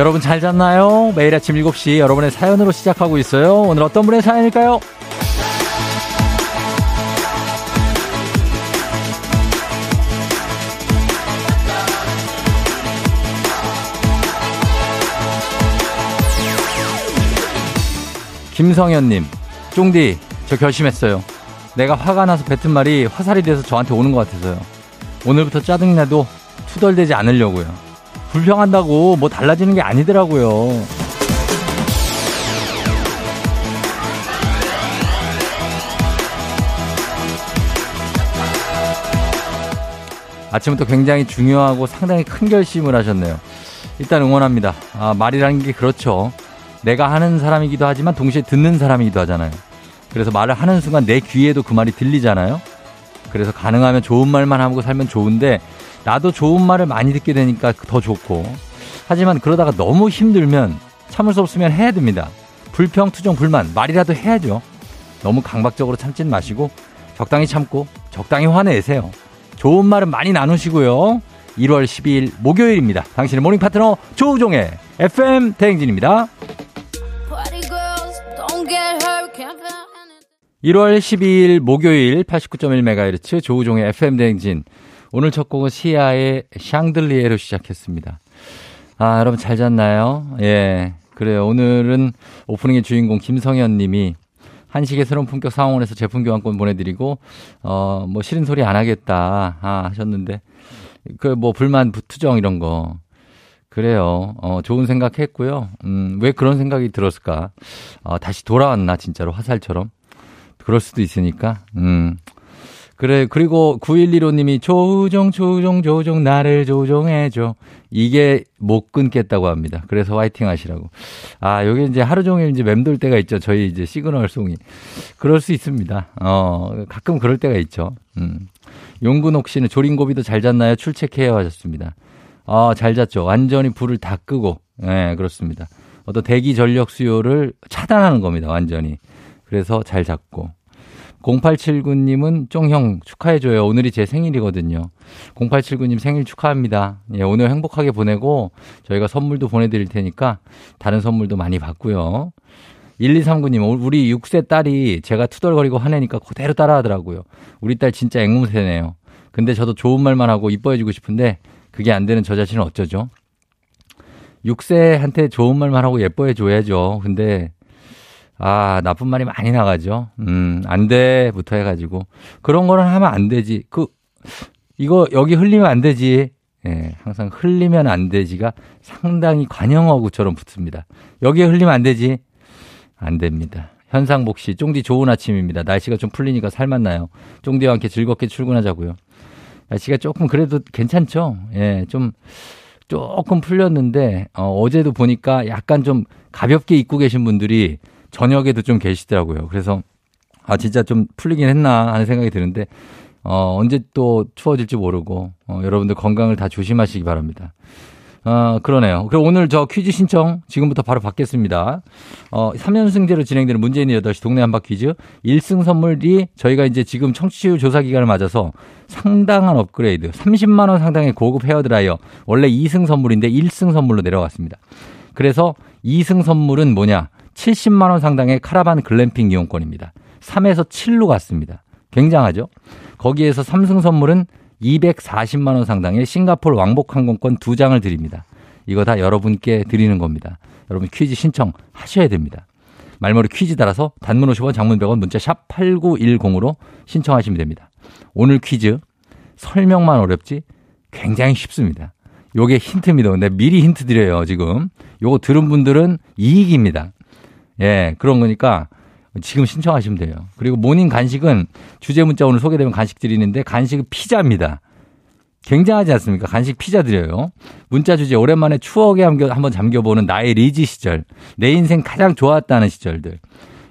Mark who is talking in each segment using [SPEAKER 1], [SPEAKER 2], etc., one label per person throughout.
[SPEAKER 1] 여러분 잘 잤나요? 매일 아침 7시 여러분의 사연으로 시작하고 있어요. 오늘 어떤 분의 사연일까요? 김성현님, 쫑디, 저 결심했어요. 내가 화가 나서 뱉은 말이 화살이 돼서 저한테 오는 것 같아서요. 오늘부터 짜증나도 투덜대지 않으려고요. 불평한다고 뭐 달라지는 게 아니더라고요. 아침부터 굉장히 중요하고 상당히 큰 결심을 하셨네요. 일단 응원합니다. 아, 말이라는 게 그렇죠. 내가 하는 사람이기도 하지만 동시에 듣는 사람이기도 하잖아요. 그래서 말을 하는 순간 내 귀에도 그 말이 들리잖아요. 그래서 가능하면 좋은 말만 하고 살면 좋은데 나도 좋은 말을 많이 듣게 되니까 더 좋고 하지만 그러다가 너무 힘들면 참을 수 없으면 해야 됩니다. 불평, 투정, 불만 말이라도 해야죠. 너무 강박적으로 참진 마시고 적당히 참고 적당히 화내세요. 좋은 말은 많이 나누시고요. 1월 12일 목요일입니다. 당신의 모닝 파트너 조우종의 FM 대행진입니다. 1월 12일 목요일 89.1MHz 조우종의 FM 대행진. 오늘 첫 곡은 시아의 샹들리에로 시작했습니다. 아, 여러분 잘 잤나요? 예. 그래요. 오늘은 오프닝의 주인공 김성현 님이 한식의 새로운 품격 상황원에서 제품 교환권 보내드리고, 어, 뭐 싫은 소리 안 하겠다. 아, 하셨는데, 그 뭐 불만, 부투정 이런 거. 그래요. 어, 좋은 생각 했고요. 음, 왜 그런 생각이 들었을까? 어, 다시 돌아왔나, 진짜로 화살처럼. 그럴 수도 있으니까. 음. 그래, 그리고 9115님이 조우종, 조우종, 조우종, 나를 조우종해줘. 이게 못 끊겠다고 합니다. 그래서 화이팅 하시라고. 아, 여기 이제 하루 종일 이제 맴돌 때가 있죠. 저희 이제 시그널 송이. 그럴 수 있습니다. 어, 가끔 그럴 때가 있죠. 음. 용근옥 씨는 조린고비도 잘 잤나요? 출첵해요 하셨습니다. 아, 잘 잤죠. 완전히 불을 다 끄고. 예, 네, 그렇습니다. 어떤 대기 전력 수요를 차단하는 겁니다. 완전히. 그래서 잘 잤고. 0879님은 쫑형 축하해줘요. 오늘이 제 생일이거든요. 0879님 생일 축하합니다. 예, 오늘 행복하게 보내고 저희가 선물도 보내드릴 테니까 다른 선물도 많이 받고요. 1239님, 우리 6세 딸이 제가 투덜거리고 화내니까 그대로 따라 하더라고요. 우리 딸 진짜 앵무새네요. 근데 저도 좋은 말만 하고 이뻐해주고 싶은데 그게 안 되는 저 자신은 어쩌죠? 6세한테 좋은 말만 하고 예뻐해줘야죠. 근데 아, 나쁜 말이 많이 나가죠. 음, 안 돼부터 해가지고. 그런 거는 하면 안 되지. 그, 이거 여기 흘리면 안 되지. 예, 항상 흘리면 안 되지가 상당히 관영어구처럼 붙습니다. 여기에 흘리면 안 되지. 안 됩니다. 현상복 씨, 쫑디 좋은 아침입니다. 날씨가 좀 풀리니까 살맛나요. 쫑디와 함께 즐겁게 출근하자고요. 날씨가 조금 그래도 괜찮죠? 예, 좀, 조금 풀렸는데, 어, 어제도 보니까 약간 좀 가볍게 입고 계신 분들이 저녁에도 좀 계시더라고요. 그래서 아 진짜 좀 풀리긴 했나 하는 생각이 드는데 어 언제 또 추워질지 모르고 어, 여러분들 건강을 다 조심하시기 바랍니다. 어, 그러네요. 그럼 오늘 저 퀴즈 신청 지금부터 바로 받겠습니다. 어, 3연승제로 진행되는 문재인의 8시 동네 한바 퀴즈 1승 선물이 저희가 이제 지금 청취율 조사 기간을 맞아서 상당한 업그레이드 30만원 상당의 고급 헤어드라이어 원래 2승 선물인데 1승 선물로 내려갔습니다. 그래서 2승 선물은 뭐냐? 70만 원 상당의 카라반 글램핑 이용권입니다. 3에서 7로 갔습니다. 굉장하죠? 거기에서 3승 선물은 240만 원 상당의 싱가폴 왕복 항공권 2장을 드립니다. 이거 다 여러분께 드리는 겁니다. 여러분 퀴즈 신청 하셔야 됩니다. 말머리 퀴즈 따라서 단문 50원, 장문 100원, 문자 샵 8910으로 신청하시면 됩니다. 오늘 퀴즈 설명만 어렵지 굉장히 쉽습니다. 요게 힌트입니다. 근데 미리 힌트 드려요, 지금. 요거 들은 분들은 이익입니다. 예, 그런 거니까 지금 신청하시면 돼요. 그리고 모닝 간식은 주제 문자 오늘 소개되면 간식 드리는데 간식은 피자입니다. 굉장하지 않습니까? 간식 피자 드려요. 문자 주제 오랜만에 추억에 한번 잠겨보는 나의 리즈 시절. 내 인생 가장 좋았다는 시절들.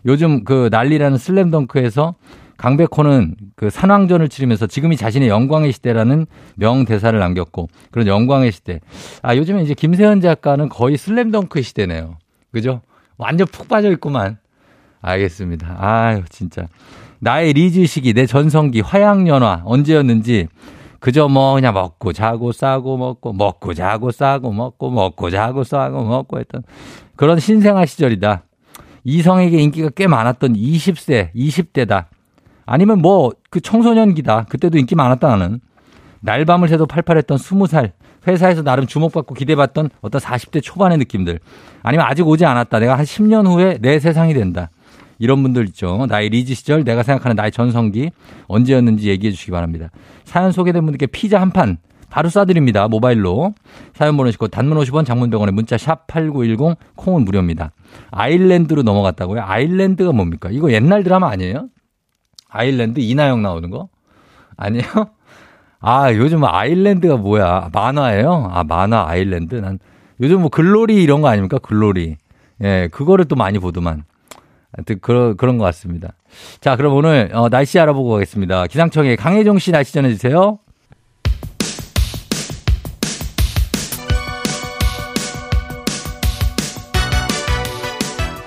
[SPEAKER 1] 요즘 그 난리라는 슬램덩크에서 강백호는 그 산왕전을 치르면서 지금이 자신의 영광의 시대라는 명대사를 남겼고 그런 영광의 시대. 아, 요즘에 이제 김세현 작가는 거의 슬램덩크의 시대네요. 그죠? 완전 푹 빠져 있구만. 알겠습니다. 아유, 진짜. 나의 리즈 시기, 내 전성기, 화양연화, 언제였는지 그저 뭐 그냥 먹고 자고 싸고 먹고 먹고 자고 싸고 먹고 먹고 자고 싸고 먹고 했던 그런 신생아 시절이다. 이성에게 인기가 꽤 많았던 20세, 20대다. 아니면 뭐 그 청소년기다. 그때도 인기 많았다 나는. 날밤을 새도 팔팔했던 20살. 회사에서 나름 주목받고 기대받던 어떤 40대 초반의 느낌들. 아니면 아직 오지 않았다. 내가 한 10년 후에 내 세상이 된다. 이런 분들 있죠. 나의 리즈 시절, 내가 생각하는 나의 전성기 언제였는지 얘기해 주시기 바랍니다. 사연 소개된 분들께 피자 한 판 바로 쏴드립니다. 모바일로. 사연 보내시고 단문 50원 장문병원에 문자 샵 8910 콩은 무료입니다. 아일랜드로 넘어갔다고요? 아일랜드가 뭡니까? 이거 옛날 드라마 아니에요? 아일랜드 이나영 나오는 거? 아니에요? 아, 요즘 아일랜드가 뭐야? 만화예요? 아, 만화 아일랜드? 난 요즘 뭐 글로리 이런 거 아닙니까? 글로리. 예, 그거를 또 많이 보더만. 하여튼 그런 그런 것 같습니다. 자, 그럼 오늘 어, 날씨 알아보고 가겠습니다. 기상청에 강혜종 씨 날씨 전해 주세요.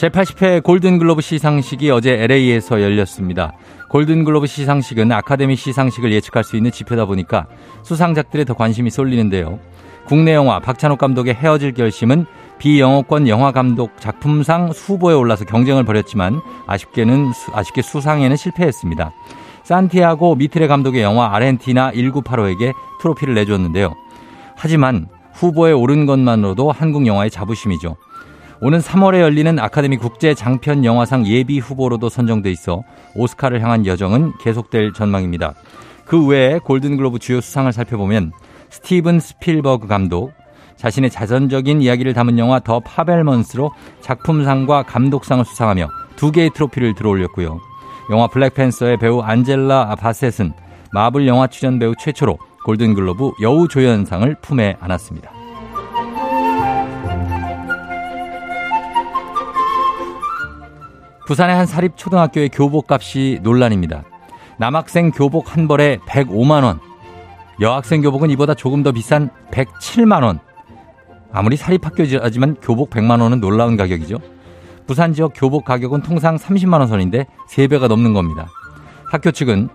[SPEAKER 1] 제80회 골든글로브 시상식이 어제 LA에서 열렸습니다. 골든글로브 시상식은 아카데미 시상식을 예측할 수 있는 지표다 보니까 수상작들에 더 관심이 쏠리는데요. 국내 영화 박찬욱 감독의 헤어질 결심은 비영어권 영화감독 작품상 후보에 올라서 경쟁을 벌였지만 아쉽게는 아쉽게 수상에는 실패했습니다. 산티아고 미트레 감독의 영화 아르헨티나 1985에게 트로피를 내줬는데요. 하지만 후보에 오른 것만으로도 한국 영화의 자부심이죠. 오는 3월에 열리는 아카데미 국제 장편 영화상 예비 후보로도 선정돼 있어 오스카를 향한 여정은 계속될 전망입니다. 그 외에 골든글로브 주요 수상을 살펴보면 스티븐 스필버그 감독, 자신의 자전적인 이야기를 담은 영화 더 파벨먼스로 작품상과 감독상을 수상하며 두 개의 트로피를 들어올렸고요. 영화 블랙팬서의 배우 안젤라 바셋은 마블 영화 출연 배우 최초로 골든글로브 여우 조연상을 품에 안았습니다. 부산의 한 사립 초등학교의 교복값이 논란입니다. 남학생 교복 한 벌에 105만 원, 여학생 교복은 이보다 조금 더 비싼 107만 원. 아무리 사립학교지만 교복 100만 원은 놀라운 가격이죠. 부산 지역 교복 가격은 통상 30만 원 선인데 3배가 넘는 겁니다. 학교 측은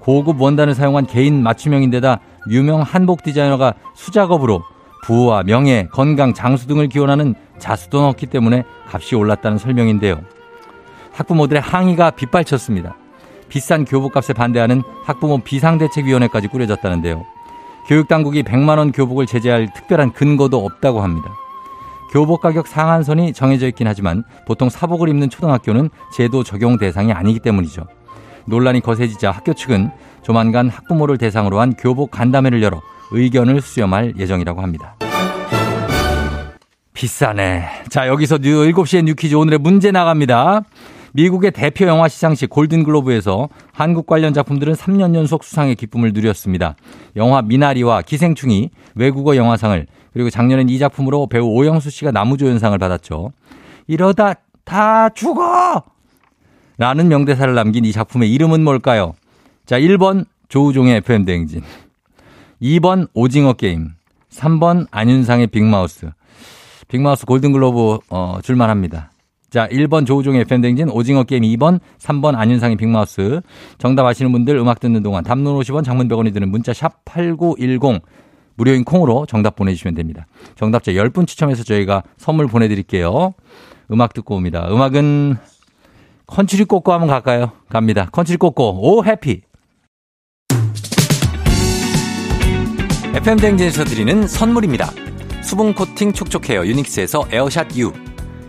[SPEAKER 1] 고급 원단을 사용한 개인 맞춤형인데다 유명 한복 디자이너가 수작업으로 부와 명예, 건강, 장수 등을 기원하는 자수도 넣었기 때문에 값이 올랐다는 설명인데요. 학부모들의 항의가 빗발쳤습니다. 비싼 교복값에 반대하는 학부모 비상대책위원회까지 꾸려졌다는데요. 교육당국이 100만원 교복을 제재할 특별한 근거도 없다고 합니다. 교복 가격 상한선이 정해져 있긴 하지만 보통 사복을 입는 초등학교는 제도 적용 대상이 아니기 때문이죠. 논란이 거세지자 학교 측은 조만간 학부모를 대상으로 한 교복 간담회를 열어 의견을 수렴할 예정이라고 합니다. 비싸네. 자, 여기서 New 7시에 New Quiz 오늘의 문제 나갑니다. 미국의 대표 영화 시상식 골든글로브에서 한국 관련 작품들은 3년 연속 수상의 기쁨을 누렸습니다. 영화 미나리와 기생충이 외국어 영화상을 그리고 작년엔 이 작품으로 배우 오영수 씨가 남우조연상을 받았죠. 이러다 다 죽어! 라는 명대사를 남긴 이 작품의 이름은 뭘까요? 자, 1번 조우종의 FM대행진. 2번 오징어 게임. 3번 안윤상의 빅마우스. 빅마우스 골든글로브, 어, 줄만합니다. 자, 1번 조우종의 FM대행진, 오징어 게임 2번, 3번 안윤상의 빅마우스. 정답 아시는 분들 음악 듣는 동안 단문 50원 장문 100원이 드는 문자 샵 8910. 무료인 콩으로 정답 보내주시면 됩니다. 정답자 10분 추첨해서 저희가 선물 보내드릴게요. 음악 듣고 옵니다. 음악은 컨츄리 꼬꼬 한번 갈까요? 갑니다. 컨츄리 꼬꼬, Oh Happy. FM 댕진에서 드리는 선물입니다. 수분 코팅 촉촉 헤어 유닉스에서 에어샷 U.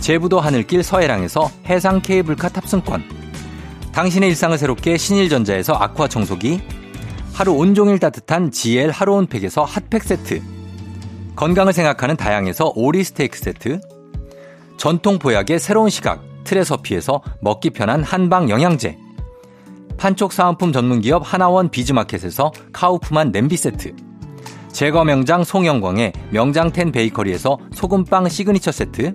[SPEAKER 1] 제부도 하늘길 서해랑에서 해상 케이블카 탑승권, 당신의 일상을 새롭게 신일전자에서 아쿠아 청소기, 하루 온종일 따뜻한 GL 하루 온팩에서 핫팩 세트, 건강을 생각하는 다양에서 오리 스테이크 세트, 전통 보약의 새로운 시각 트레서피에서 먹기 편한 한방 영양제, 판촉 사은품 전문기업 하나원 비즈마켓에서 카우프만 냄비 세트, 제과 명장 송영광의 명장텐 베이커리에서 소금빵 시그니처 세트,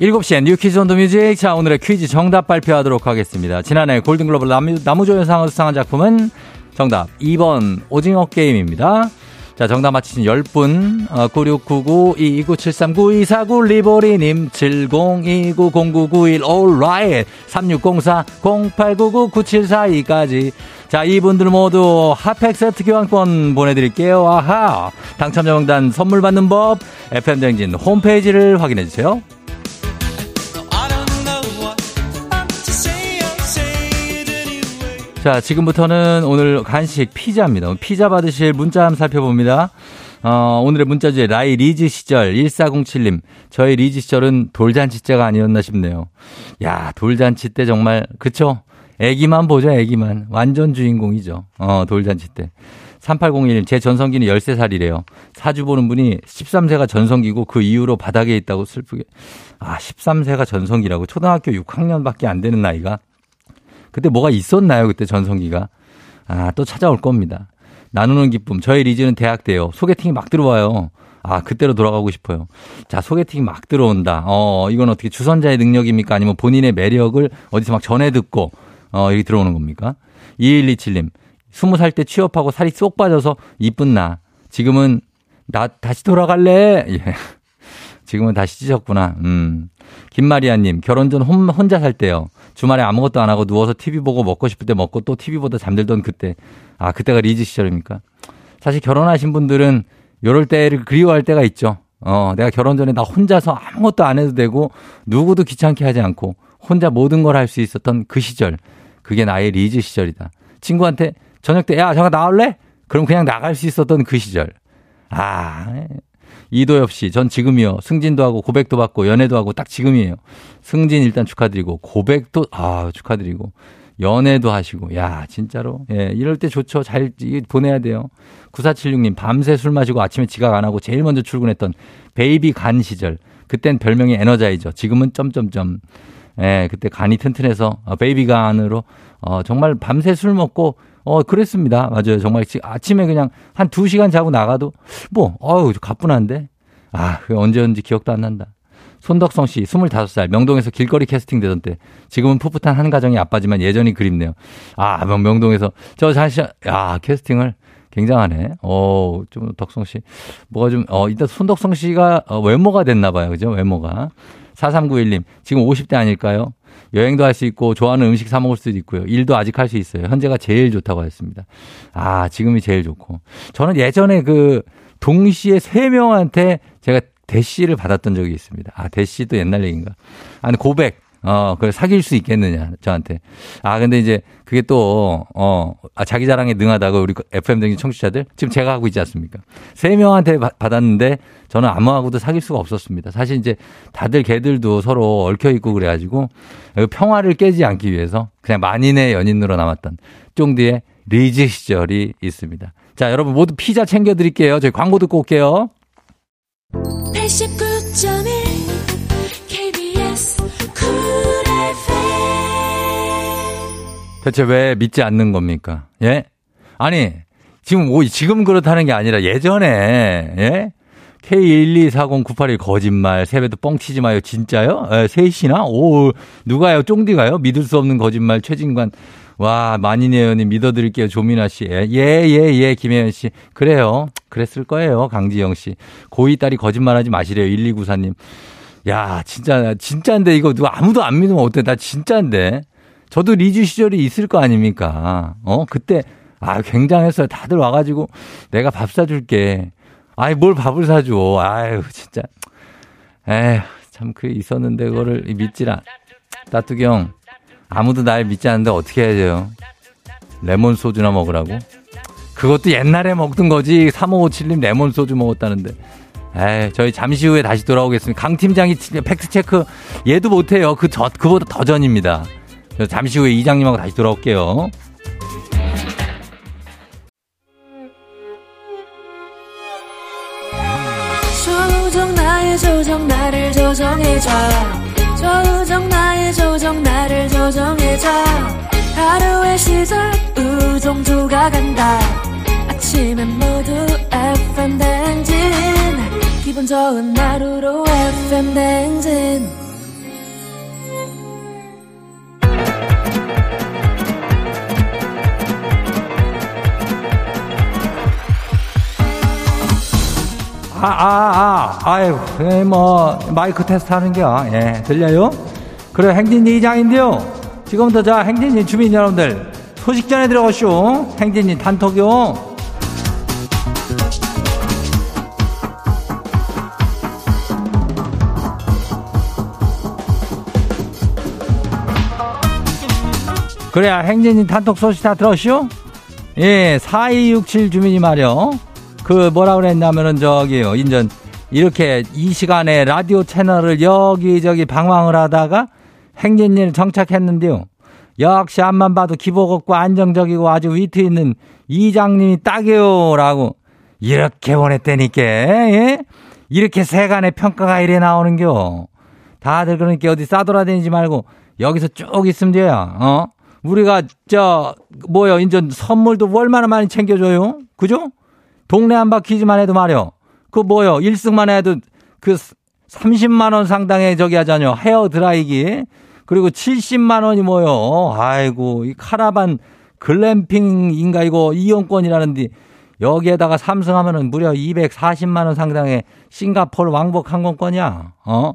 [SPEAKER 1] 7시에 New Quiz on the Music. 자, 오늘의 퀴즈 정답 발표하도록 하겠습니다. 지난해 골든글로브 남우, 남우조연상을 수상한 작품은 정답 2번 오징어 게임입니다. 자, 정답 맞히신 10분, 어, 9699-2273-9249, 리보리님, 7029-0991, 올라이, 3604-0899-9742까지. 자, 이분들 모두 핫팩 세트 교환권 보내드릴게요. 아하. 당첨자 명단 선물 받는 법, FM댕진 홈페이지를 확인해주세요. 자, 지금부터는 오늘 간식 피자입니다. 피자 받으실 문자 한번 살펴봅니다. 어, 오늘의 문자 주제 나의 리즈 시절 1407님. 저희 리즈 시절은 돌잔치 때가 아니었나 싶네요. 야, 돌잔치 때 정말 그쵸? 애기만 보죠, 애기만. 완전 주인공이죠. 어, 돌잔치 때. 3801님, 제 전성기는 13살이래요. 사주 보는 분이 13세가 전성기고 그 이후로 바닥에 있다고 슬프게. 아, 13세가 전성기라고. 초등학교 6학년밖에 안 되는 나이가. 그때 뭐가 있었나요? 그때 전성기가. 아, 또 찾아올 겁니다. 나누는 기쁨. 저희 리즈는 대학 때요. 소개팅이 막 들어와요. 아, 그때로 돌아가고 싶어요. 자, 소개팅이 막 들어온다. 어, 이건 어떻게 주선자의 능력입니까? 아니면 본인의 매력을 어디서 막 전해 듣고, 어, 여기 들어오는 겁니까? 2127님. 20살 때 취업하고 살이 쏙 빠져서 이쁜 나. 지금은 나 다시 돌아갈래? 예. 지금은 다시 찌셨구나. 음. 김마리아님, 결혼 전 혼자 살 때요. 주말에 아무것도 안 하고 누워서 TV 보고 먹고 싶을 때 먹고 또 TV 보다 잠들던 그때. 아, 그때가 리즈 시절입니까? 사실 결혼하신 분들은 요럴 때를 그리워할 때가 있죠. 어, 내가 결혼 전에 나 혼자서 아무것도 안 해도 되고 누구도 귀찮게 하지 않고 혼자 모든 걸 할 수 있었던 그 시절. 그게 나의 리즈 시절이다. 친구한테 저녁 때, 야, 잠깐 나올래? 그럼 그냥 나갈 수 있었던 그 시절. 아, 이도엽 씨, 전 지금이요. 승진도 하고 고백도 받고 연애도 하고 딱 지금이에요. 승진 일단 축하드리고 고백도 아 축하드리고 연애도 하시고 야 진짜로 예 이럴 때 좋죠. 잘 보내야 돼요. 9476님 밤새 술 마시고 아침에 지각 안 하고 제일 먼저 출근했던 baby 간 시절. 그땐 별명이 에너자이저. 지금은 점점점. 예, 그때 간이 튼튼해서 어, baby 간으로 어 정말 밤새 술 먹고 어, 그랬습니다. 맞아요. 정말 아침에 그냥 한 두 시간 자고 나가도 뭐, 어우, 가뿐한데? 아, 그 언제 언제 기억도 안 난다. 손덕성 씨, 25살, 명동에서 길거리 캐스팅 되던 때, 지금은 풋풋한 한 가정의 아빠지만 예전이 그립네요. 아, 명동에서, 저 사실, 야, 캐스팅을 굉장하네. 어, 좀 덕성 씨, 뭐가 좀, 어, 일단 손덕성 씨가 어, 외모가 됐나 봐요. 그죠? 외모가. 4391님, 지금 50대 아닐까요? 여행도 할 수 있고 좋아하는 음식 사 먹을 수도 있고요. 일도 아직 할 수 있어요. 현재가 제일 좋다고 했습니다. 아, 지금이 제일 좋고. 저는 예전에 그 동시에 세 명한테 제가 대시를 받았던 적이 있습니다. 아, 대시도 옛날 얘기인가? 아니, 고백. 어, 그걸 사귈 수 있겠느냐, 저한테. 아, 근데 이제 그게 또, 어, 아, 자기 자랑에 능하다고 우리 FM 등진 청취자들 지금 제가 하고 있지 않습니까? 세 명한테 받았는데 저는 아무하고도 사귈 수가 없었습니다. 사실 이제 다들 개들도 서로 얽혀 있고 그래가지고 평화를 깨지 않기 위해서 그냥 만인의 연인으로 남았던 쫑디의 리즈 시절이 있습니다. 자, 여러분 모두 피자 챙겨드릴게요. 저희 광고 듣고 올게요. 89.1 대체 왜 믿지 않는 겁니까? 예? 아니, 지금, 오, 지금 그렇다는 게 아니라 예전에, 예? K1240981 거짓말, 세배도 뻥치지 마요. 진짜요? 에, 셋이나? 오, 누가요? 쫑디가요? 믿을 수 없는 거짓말, 최진관. 와, 만인의 의원님 믿어드릴게요. 조민아 씨. 예, 예, 예, 김혜연 씨. 그래요. 그랬을 거예요. 강지영 씨. 고2 딸이 거짓말 하지 마시래요. 1294님. 야, 진짜, 진짜인데, 이거 누가 아무도 안 믿으면 어때? 나 진짜인데. 저도 리즈 시절이 있을 거 아닙니까? 어, 그때, 아, 굉장했어요. 다들 와가지고, 내가 밥 사줄게. 아이, 뭘 밥을 사줘. 아유, 진짜. 에휴, 참, 그게 있었는데, 그거를 믿지라. 따뚜기 형, 아무도 날 믿지 않는데 어떻게 해야 돼요? 레몬 소주나 먹으라고? 그것도 옛날에 먹던 거지. 3557님 레몬 소주 먹었다는데. 에 저희 잠시 후에 다시 돌아오겠습니다. 강 팀장이 팩트체크 얘도 못해요. 그 저, 그보다 더 전입니다. 잠시 후에 이장님하고 다시 돌아올게요. 조정 나의 조정 나를 조정해줘. 조정 나의 조정 나를 조정해줘. 하루의 시절 우정조가 간다. 아침엔 모두 FM 댕진. 기분 좋은 하루로 FM 댕진 아, 아, 아, 아유, 예, 뭐, 마이크 테스트 하는 겨. 예, 들려요? 그래, 행진이 이장인데요. 지금부터 자, 행진이 주민 여러분들, 소식 전해 들어가시오. 행진이 단톡요. 그래야 행진이 단톡 소식 다 들었시오? 예, 4267 주민이 말이요. 그 뭐라 그랬냐면은 저기요 인전 이렇게 이 시간에 라디오 채널을 여기저기 방황을 하다가 행진일 정착했는데요. 역시 앞만 봐도 기복 없고 안정적이고 아주 위트 있는 이장님이 딱이요 라고 이렇게 원했다니까 예? 이렇게 세간의 평가가 이래 나오는겨. 다들 그러니까 어디 싸돌아다니지 말고 여기서 쭉 있으면 돼요. 어? 우리가 저 뭐요 인전 선물도 얼마나 많이 챙겨줘요. 그죠? 동네 한 바퀴지만 해도 말이요. 그 뭐요? 1승만 해도 그 30만 원 상당의 저기 하잖아요. 헤어 드라이기. 그리고 70만 원이 뭐요? 아이고, 이 카라반 글램핑인가 이거 이용권이라는데 여기에다가 삼승하면은 무려 240만 원 상당의 싱가포르 왕복 항공권이야. 어?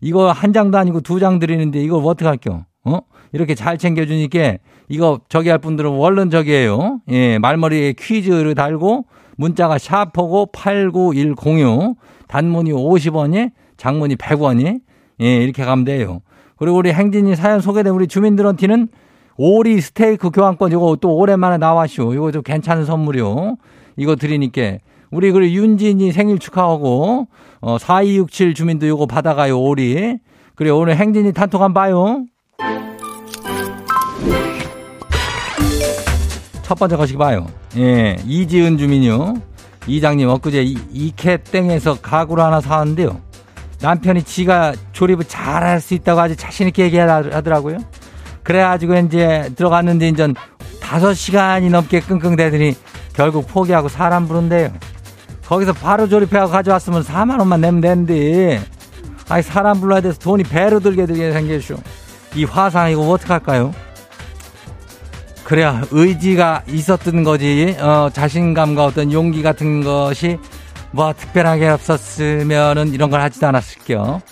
[SPEAKER 1] 이거 한 장도 아니고 두 장 드리는데 이걸 어떻게 할게요? 어? 이렇게 잘 챙겨주니까 이거 저기 할 분들은 얼른 저기에요. 예, 말머리에 퀴즈를 달고 문자가 샤퍼고 89106 단문이 50원이 장문이 100원이 예, 이렇게 가면 돼요. 그리고 우리 행진이 사연 소개된 우리 주민들한테는 오리 스테이크 교환권 이거 또 오랜만에 나왔쇼. 이거 좀 괜찮은 선물이요. 이거 드리니까 우리 그리고 윤진이 생일 축하하고 어 4267 주민도 이거 받아가요. 오리. 그래 오늘 행진이 단톡 한번 봐요. 첫 번째 거시기 봐요. 예, 이지은 주민요. 이장님 엊그제 이캐 땡에서 가구를 하나 사왔는데요. 남편이 지가 조립을 잘 할 수 있다고 아주 자신있게 얘기하더라고요. 그래가지고 이제 들어갔는데 이제 다섯 시간이 넘게 끙끙대더니 결국 포기하고 사람 부른대요. 거기서 바로 조립해서 가져왔으면 4만 원만 내면 되는데 아니 사람 불러야 돼서 돈이 배로 들게 들게 생겨쇼. 이 화상 이거 어떡할까요? 그래야 의지가 있었던 거지 어, 자신감과 어떤 용기 같은 것이 뭐 특별하게 없었으면은 이런 걸 하지도 않았을게요.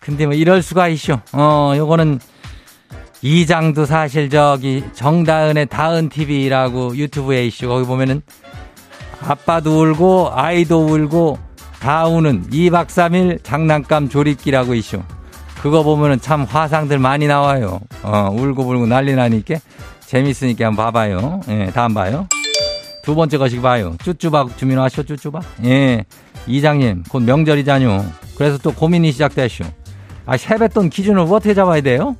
[SPEAKER 1] 근데 뭐 이럴 수가 있쇼. 어, 요거는 이장도 사실 저기 정다은의 다은 TV라고 유튜브에 있쇼. 거기 보면은 아빠도 울고 아이도 울고 다 우는 2박 3일 장난감 조립기라고 있쇼. 그거 보면은 참 화상들 많이 나와요. 어, 울고 불고 난리 나니까 재밌으니까 한번 봐봐요. 예, 다음 봐요. 두 번째 것이 봐요. 쭈쭈박 주민 와쇼 쭈쭈박. 예, 이장님 곧 명절이잖요. 그래서 또 고민이 시작되쇼. 아 세뱃돈 기준을 어떻게 잡아야 돼요?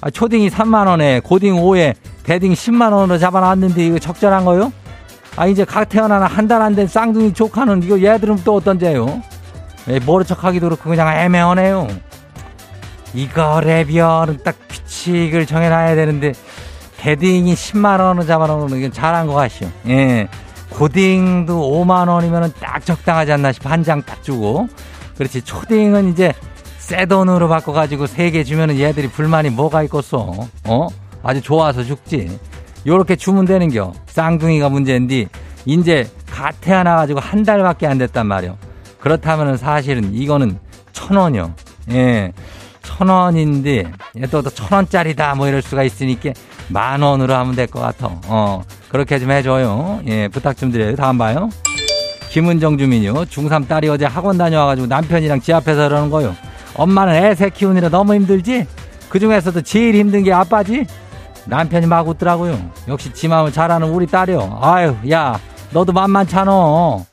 [SPEAKER 1] 아 초딩이 3만 원에 고딩 5에 대딩 10만 원으로 잡아놨는데 이거 적절한 거요? 아 이제 각 태어나는 한 달 안 된 쌍둥이 조카는 이거 얘들은 또 어떤데요? 예, 모른 척 하기도 그렇고 그냥 애매하네요. 이거래별은 딱 규칙을 정해놔야 되는데 헤딩이 10만 원을 잡아놓는 게 잘한 것 같시오. 예. 고딩도 5만 원이면 딱 적당하지 않나 싶어. 한 장 딱 주고. 그렇지. 초딩은 이제 새 돈으로 바꿔가지고 세 개 주면은 얘들이 불만이 뭐가 있겠어. 어? 아주 좋아서 죽지. 요렇게 주면 되는 겨. 쌍둥이가 문제인데, 이제 갓 태어나 가지고 한 달밖에 안 됐단 말이요. 그렇다면은 사실은 이거는 천 원이요. 예. 천 원인데, 또, 천 원짜리다 뭐 이럴 수가 있으니까 만 원으로 하면 될 것 같아. 어. 그렇게 좀 해줘요. 예. 부탁 좀 드려요. 다음 봐요. 김은정 주민요. 중3 딸이 어제 학원 다녀와가지고 남편이랑 집 앞에서 그러는 거요. 엄마는 애 새 키우느라 너무 힘들지? 그 중에서도 제일 힘든 게 아빠지? 남편이 막 웃더라고요. 역시 지 마음을 잘하는 우리 딸이요. 아유, 야, 너도 만만찮어.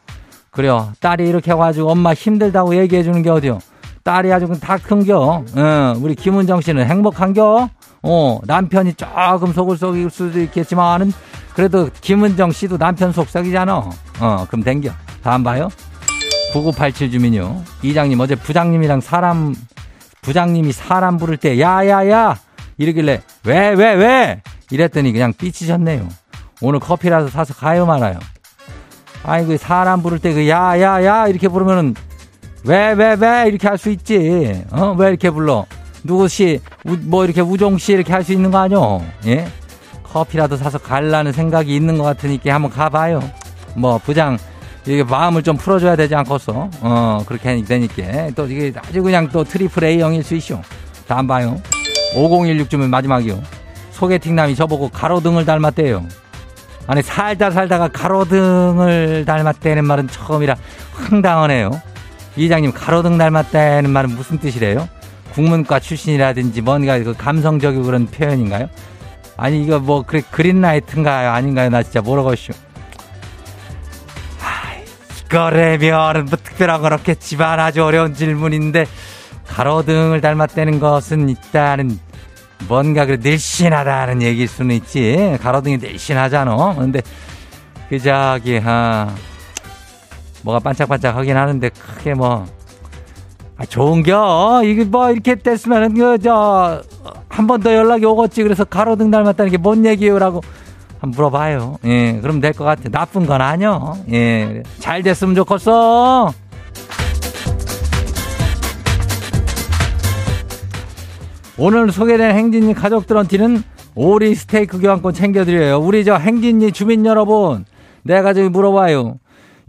[SPEAKER 1] 그래요. 딸이 이렇게 해가지고 엄마 힘들다고 얘기해주는 게 어디요? 딸이 아주 다 큰겨. 응, 우리 김은정 씨는 행복한겨? 어, 남편이 조금 속을 썩일 수도 있겠지만은, 그래도 김은정 씨도 남편 속썩이잖아. 어, 그럼 댕겨. 다음 봐요. 9987 주민요. 이장님, 어제 부장님이랑 사람, 부장님이 사람 부를 때, 야, 야, 야! 이러길래, 왜, 왜, 왜? 이랬더니 그냥 삐치셨네요. 오늘 커피라도 사서 가요 말아요. 그 사람 부를 때 그, 야, 야, 야! 이렇게 부르면은, 왜, 왜, 왜? 이렇게 할 수 있지. 어? 왜 이렇게 불러? 누구씨, 뭐 이렇게 우종 씨 이렇게 할 수 있는 거 아니요? 예? 커피라도 사서 갈라는 생각이 있는 것 같으니까 한번 가봐요. 뭐, 부장, 이게 마음을 좀 풀어줘야 되지 않겠어? 어, 그렇게 되니까. 또 이게 아주 그냥 또 triple A형일 수 있쇼. 다음 봐요. 5016주면 마지막이요. 소개팅남이 저보고 가로등을 닮았대요. 아니, 살다 살다가 가로등을 닮았다는 말은 처음이라 황당하네요. 이장님, 가로등 닮았다는 말은 무슨 뜻이래요? 국문과 출신이라든지 뭔가 그 감성적이고 그런 표현인가요? 아니, 이거 뭐, 그래, 그린라이트인가요? 아닌가요? 나 진짜 모르겠슈. 이거래면 뭐 특별한 건 없겠지만 아주 어려운 질문인데 가로등을 닮았다는 것은 일단은 뭔가 그 늘씬하다는 얘기일 수는 있지 가로등이 늘씬하잖아 근데 그 저기 아 뭐가 반짝반짝 하긴 하는데 크게 뭐 아, 좋은겨 이게 뭐 이렇게 됐으면은 그저 한 번 더 연락이 오겠지 그래서 가로등 닮았다는 게 뭔 얘기요라고 한번 물어봐요. 예, 그럼 될 것 같아. 나쁜 건 아니요. 예, 잘 됐으면 좋겠어. 오늘 소개된 행진이 가족들한테는 오리 스테이크 교환권 챙겨드려요. 우리 저 행진이 주민 여러분, 내가 저기 물어봐요.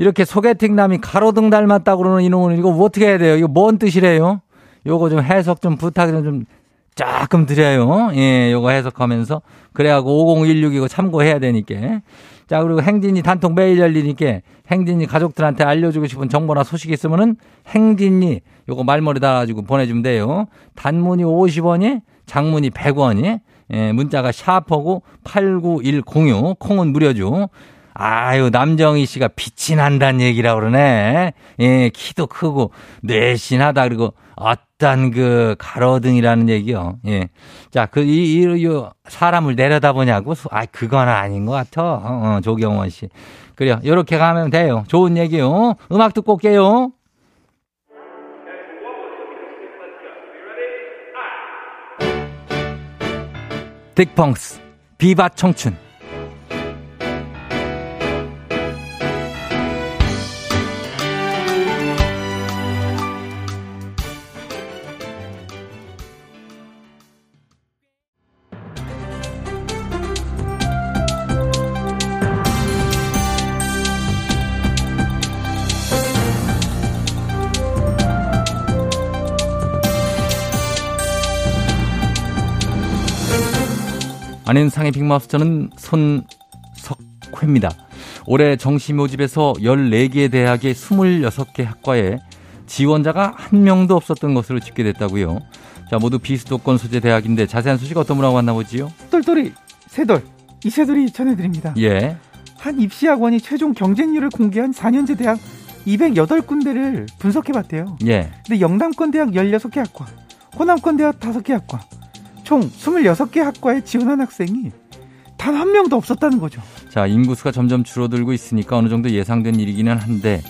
[SPEAKER 1] 이렇게 소개팅남이 가로등 닮았다고 그러는 이놈은 이거 뭐 어떻게 해야 돼요? 이거 뭔 뜻이래요? 요거 좀 해석 좀 부탁 좀 조금 드려요. 예, 요거 해석하면서. 그래갖고 5016이고 참고해야 되니까. 자, 그리고 행진이 단톡 매일 열리니까 행진이 가족들한테 알려주고 싶은 정보나 소식 있으면은 행진이 요거 말머리 달아가지고 보내주면 돼요. 단문이 50원이, 장문이 100원이, 예, 문자가 샤퍼고 89106, 콩은 무료죠. 아유, 남정희 씨가 빛이 난다는 얘기라고 그러네. 예, 키도 크고, 뇌신하다. 그리고, 어떤 그 가로등이라는 얘기요. 예. 자, 그, 이, 이, 이 사람을 내려다보냐고? 아, 그건 아닌 것 같아. 어, 어 조경원 씨. 그래요. 요렇게 가면 돼요. 좋은 얘기요. 음악 듣고 올게요. 딕펑스, 비바 청춘. 안현상의 빅마우스 저는 손석회입니다. 올해 정시 모집에서 14개 대학의 26개 학과에 지원자가 한 명도 없었던 것으로 집계됐다고요. 자, 모두 비수도권 소재 대학인데 자세한 소식 어떤 분하고 만나보지요?
[SPEAKER 2] 똘똘이 새돌 이새돌이 전해드립니다.
[SPEAKER 1] 예.
[SPEAKER 2] 한 입시학원이 최종 경쟁률을 공개한 4년제 대학 208군데를 분석해봤대요.
[SPEAKER 1] 예.
[SPEAKER 2] 근데 영남권 대학 16개 학과, 호남권 대학 5개 학과, 총 26개 학과에 지원한 학생이 단 한 명도 없었다는 거죠.
[SPEAKER 1] 자, 인구수가 점점 줄어들고 있으니까 어느 정도 예상된 일이기는 한데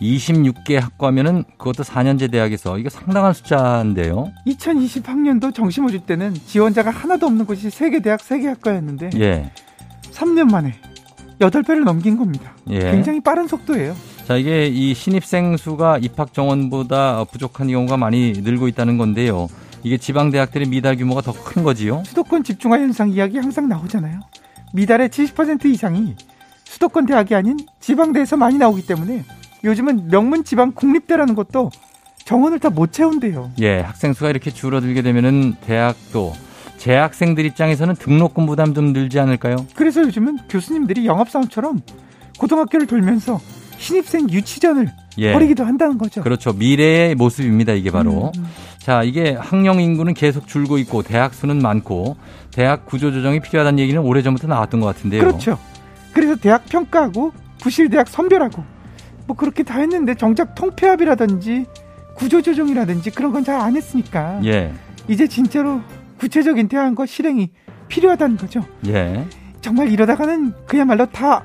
[SPEAKER 1] 26개 학과면은 그것도 4년제 대학에서 이게 상당한 숫자인데요.
[SPEAKER 2] 2020학년도 정시 모집 때는 지원자가 하나도 없는 곳이 3개 대학 3개 학과였는데 예. 3년 만에 8배를 넘긴 겁니다. 예. 굉장히 빠른 속도예요.
[SPEAKER 1] 자, 이게 이 신입생 수가 입학 정원보다 부족한 경우가 많이 늘고 있다는 건데요. 이게 지방 대학들의 미달 규모가 더 큰 거지요?
[SPEAKER 2] 수도권 집중화 현상 이야기 항상 나오잖아요. 미달의 70% 이상이 수도권 대학이 아닌 지방대에서 많이 나오기 때문에 요즘은 명문 지방 국립대라는 것도 정원을 다 못 채운대요.
[SPEAKER 1] 예, 학생 수가 이렇게 줄어들게 되면은 대학도 재학생들 입장에서는 등록금 부담 좀 늘지 않을까요?
[SPEAKER 2] 그래서 요즘은 교수님들이 영업사원처럼 고등학교를 돌면서 신입생 유치전을 예. 벌이기도 한다는 거죠.
[SPEAKER 1] 그렇죠. 미래의 모습입니다. 이게 바로. 음, 음. 자, 이게 학령 인구는 계속 줄고 있고 대학 수는 많고 대학 구조 조정이 필요하다는 얘기는 오래전부터 나왔던 것 같은데요.
[SPEAKER 2] 그렇죠. 그래서 대학 평가하고 부실 대학 선별하고 뭐 그렇게 다 했는데 정작 통폐합이라든지 구조 조정이라든지 그런 건 잘 안 했으니까 예. 이제 진짜로 구체적인 대안과 실행이 필요하다는 거죠. 예. 정말 이러다가는 그야말로 다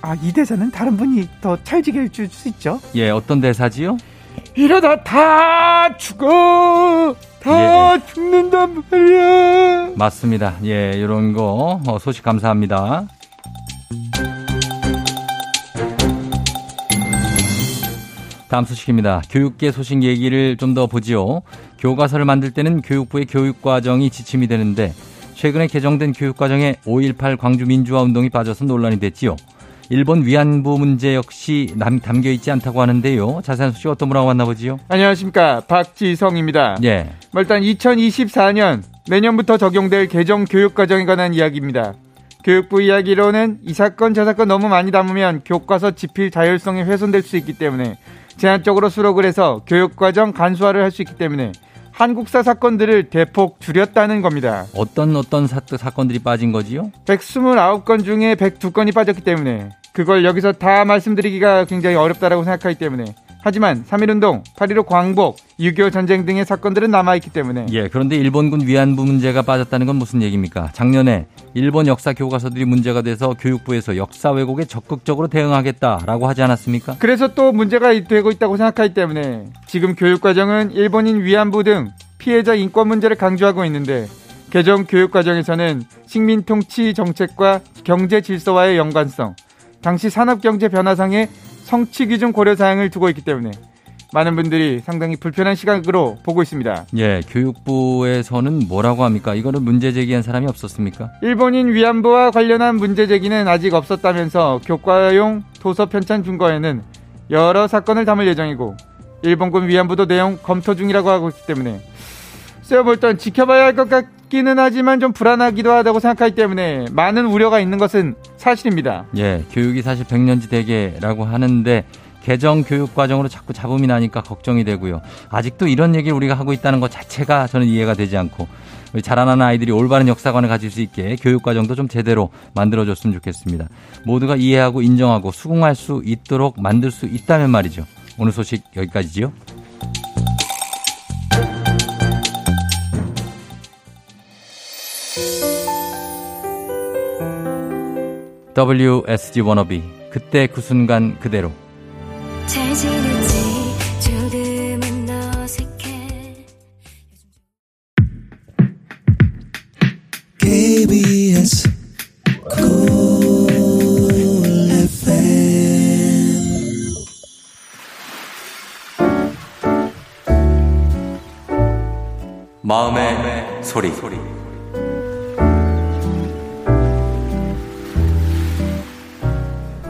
[SPEAKER 2] 아, 이 대사는 다른 분이 더 찰지게 해줄 수 있죠.
[SPEAKER 1] 예, 어떤 대사지요?
[SPEAKER 2] 이러다 다 죽어! 다 예. 죽는단 말이야!
[SPEAKER 1] 맞습니다. 예, 이런 거, 어, 소식 감사합니다. 다음 소식입니다. 교육계 소식 얘기를 좀 더 보지요. 교과서를 만들 때는 교육부의 교육과정이 지침이 되는데 최근에 개정된 교육과정에 5.18 광주 민주화 운동이 빠져서 논란이 됐지요. 일본 위안부 문제 역시 남, 담겨 있지 않다고 하는데요. 자세한 소식 어떤 분하고 만나보지요?
[SPEAKER 3] 안녕하십니까. 박지성입니다. 예. 뭐 일단 2024년 내년부터 적용될 개정 교육 과정에 관한 이야기입니다. 교육부 이야기로는 이 사건 저 사건 너무 많이 담으면 교과서 집필 자율성이 훼손될 수 있기 때문에 제한적으로 수록을 해서 교육 과정 간소화를 할 수 있기 때문에 한국사 사건들을 대폭 줄였다는 겁니다.
[SPEAKER 1] 어떤 어떤 사, 사건들이 빠진 거지요?
[SPEAKER 3] 129건 중에 102건이 빠졌기 때문에 그걸 여기서 다 말씀드리기가 굉장히 어렵다라고 생각하기 때문에 하지만 3.1운동, 8.15 광복, 6.25 전쟁 등의 사건들은 남아있기 때문에
[SPEAKER 1] 예, 그런데 일본군 위안부 문제가 빠졌다는 건 무슨 얘기입니까? 작년에 일본 역사 교과서들이 문제가 돼서 교육부에서 역사 왜곡에 적극적으로 대응하겠다라고 하지 않았습니까?
[SPEAKER 3] 그래서 또 문제가 되고 있다고 생각하기 때문에 지금 교육과정은 일본인 위안부 등 피해자 인권 문제를 강조하고 있는데 개정 교육과정에서는 식민 통치 정책과 경제 질서와의 연관성, 당시 산업경제 변화상의 성취 기준 고려 사항을 두고 있기 때문에 많은 분들이 상당히 불편한 시각으로 보고 있습니다.
[SPEAKER 1] 예, 교육부에서는 뭐라고 합니까? 이거는 문제 제기한 사람이 없었습니까?
[SPEAKER 3] 일본인 위안부와 관련한 문제 제기는 아직 없었다면서 교과용 도서 편찬 준거에는 여러 사건을 담을 예정이고 일본군 위안부도 내용 검토 중이라고 하고 있기 때문에 땐 지켜봐야 할 것 같기는 하지만 좀 불안하기도 하다고 생각하기 때문에 많은 우려가 있는 것은 사실입니다.
[SPEAKER 1] 예, 교육이 사실 백년지 대계라고 하는데 개정 교육 과정으로 자꾸 잡음이 나니까 걱정이 되고요. 아직도 이런 얘기를 우리가 하고 있다는 것 자체가 저는 이해가 되지 않고 자라나는 아이들이 올바른 역사관을 가질 수 있게 교육 과정도 좀 제대로 만들어줬으면 좋겠습니다. 모두가 이해하고 인정하고 수긍할 수 있도록 만들 수 있다면 말이죠. 오늘 소식 여기까지지요. WSG 워너비 그때 그 순간 그대로 KBS 마음의, 마음의 소리. 소리.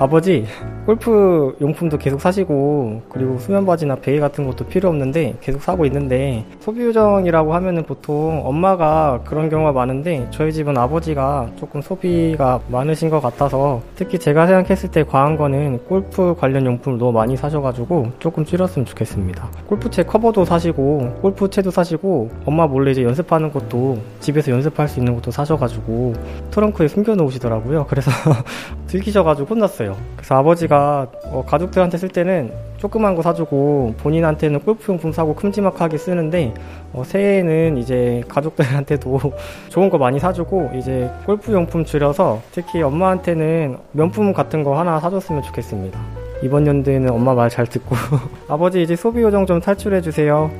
[SPEAKER 4] 아버지 골프 용품도 계속 사시고 그리고 수면 바지나 베개 같은 것도 필요 없는데 계속 사고 있는데 소비 유정이라고 하면은 보통 엄마가 그런 경우가 많은데 저희 집은 아버지가 조금 소비가 많으신 것 같아서 특히 제가 생각했을 때 과한 거는 골프 관련 용품을 너무 많이 사셔가지고 조금 줄였으면 좋겠습니다. 골프채 커버도 사시고 골프채도 사시고 엄마 몰래 이제 연습하는 것도 집에서 연습할 수 있는 것도 사셔가지고 트렁크에 숨겨 놓으시더라고요. 그래서 들키셔가지고 혼났어요. 그래서 아버지가 제가 어, 가족들한테 쓸 때는 조그만 거 사주고 본인한테는 골프용품 사고 큼지막하게 쓰는데 어, 새해에는 이제 가족들한테도 좋은 거 많이 사주고 이제 골프용품 줄여서 특히 엄마한테는 명품 같은 거 하나 사줬으면 좋겠습니다. 이번 연도에는 엄마 말 잘 듣고 아버지 이제 소비 요정 좀 탈출해 주세요.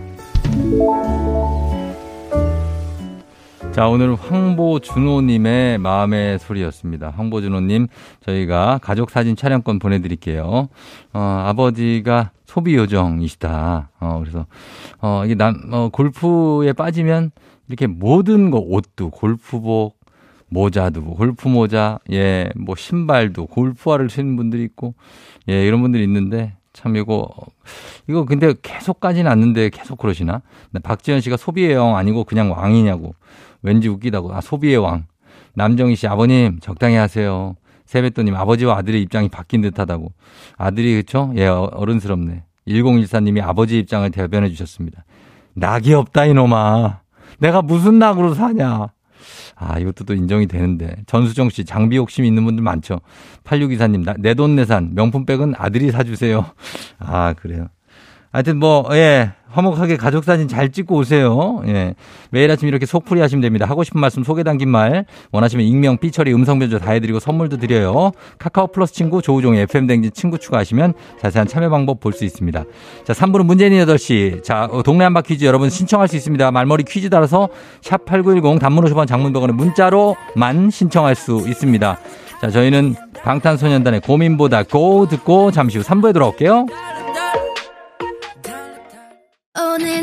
[SPEAKER 1] 자, 오늘 황보준호님의 마음의 소리였습니다. 황보준호님, 저희가 가족 사진 촬영권 보내드릴게요. 어, 아버지가 소비 요정이시다. 어, 그래서, 어, 이게 남, 어, 골프에 빠지면 이렇게 모든 거, 옷도, 골프복, 모자도, 골프 모자, 예, 뭐 신발도, 골프화를 신는 분들이 있고, 예, 이런 분들이 있는데, 참 이거 이거 근데 계속 까지는 않는데 계속 그러시나? 박지현 씨가 소비의 영 아니고 그냥 왕이냐고. 왠지 웃기다고. 아, 소비의 왕. 남정희 씨, 아버님, 적당히 하세요. 세뱃돈님, 아버지와 아들의 입장이 바뀐 듯 하다고. 아들이, 그쵸? 예, 어, 어른스럽네. 1014님이 아버지 입장을 대변해 주셨습니다. 낙이 없다, 이놈아. 내가 무슨 낙으로 사냐. 아, 이것도 또 인정이 되는데. 전수정 씨, 장비 욕심 있는 분들 많죠. 8624님, 내 돈 내산, 명품백은 아들이 사주세요. 아, 그래요. 하여튼 뭐, 예, 화목하게 가족 사진 잘 찍고 오세요. 예. 매일 아침 이렇게 속풀이 하시면 됩니다. 하고 싶은 말씀 소개 담긴 말 원하시면 익명, 삐처리, 음성 변조 다 해드리고 선물도 드려요. 카카오 플러스 친구 조우종의 FM 댕진 친구 추가하시면 자세한 참여 방법 볼 수 있습니다. 자, 3부는 문재인 8시. 자, 어, 동네 한바 퀴즈 여러분 신청할 수 있습니다. 말머리 퀴즈 따라서 샵 8910 단문 50원 장문병원에 문자로만 신청할 수 있습니다. 자, 저희는 방탄소년단의 고민보다 고 듣고 잠시 후 3부에 돌아올게요. 오늘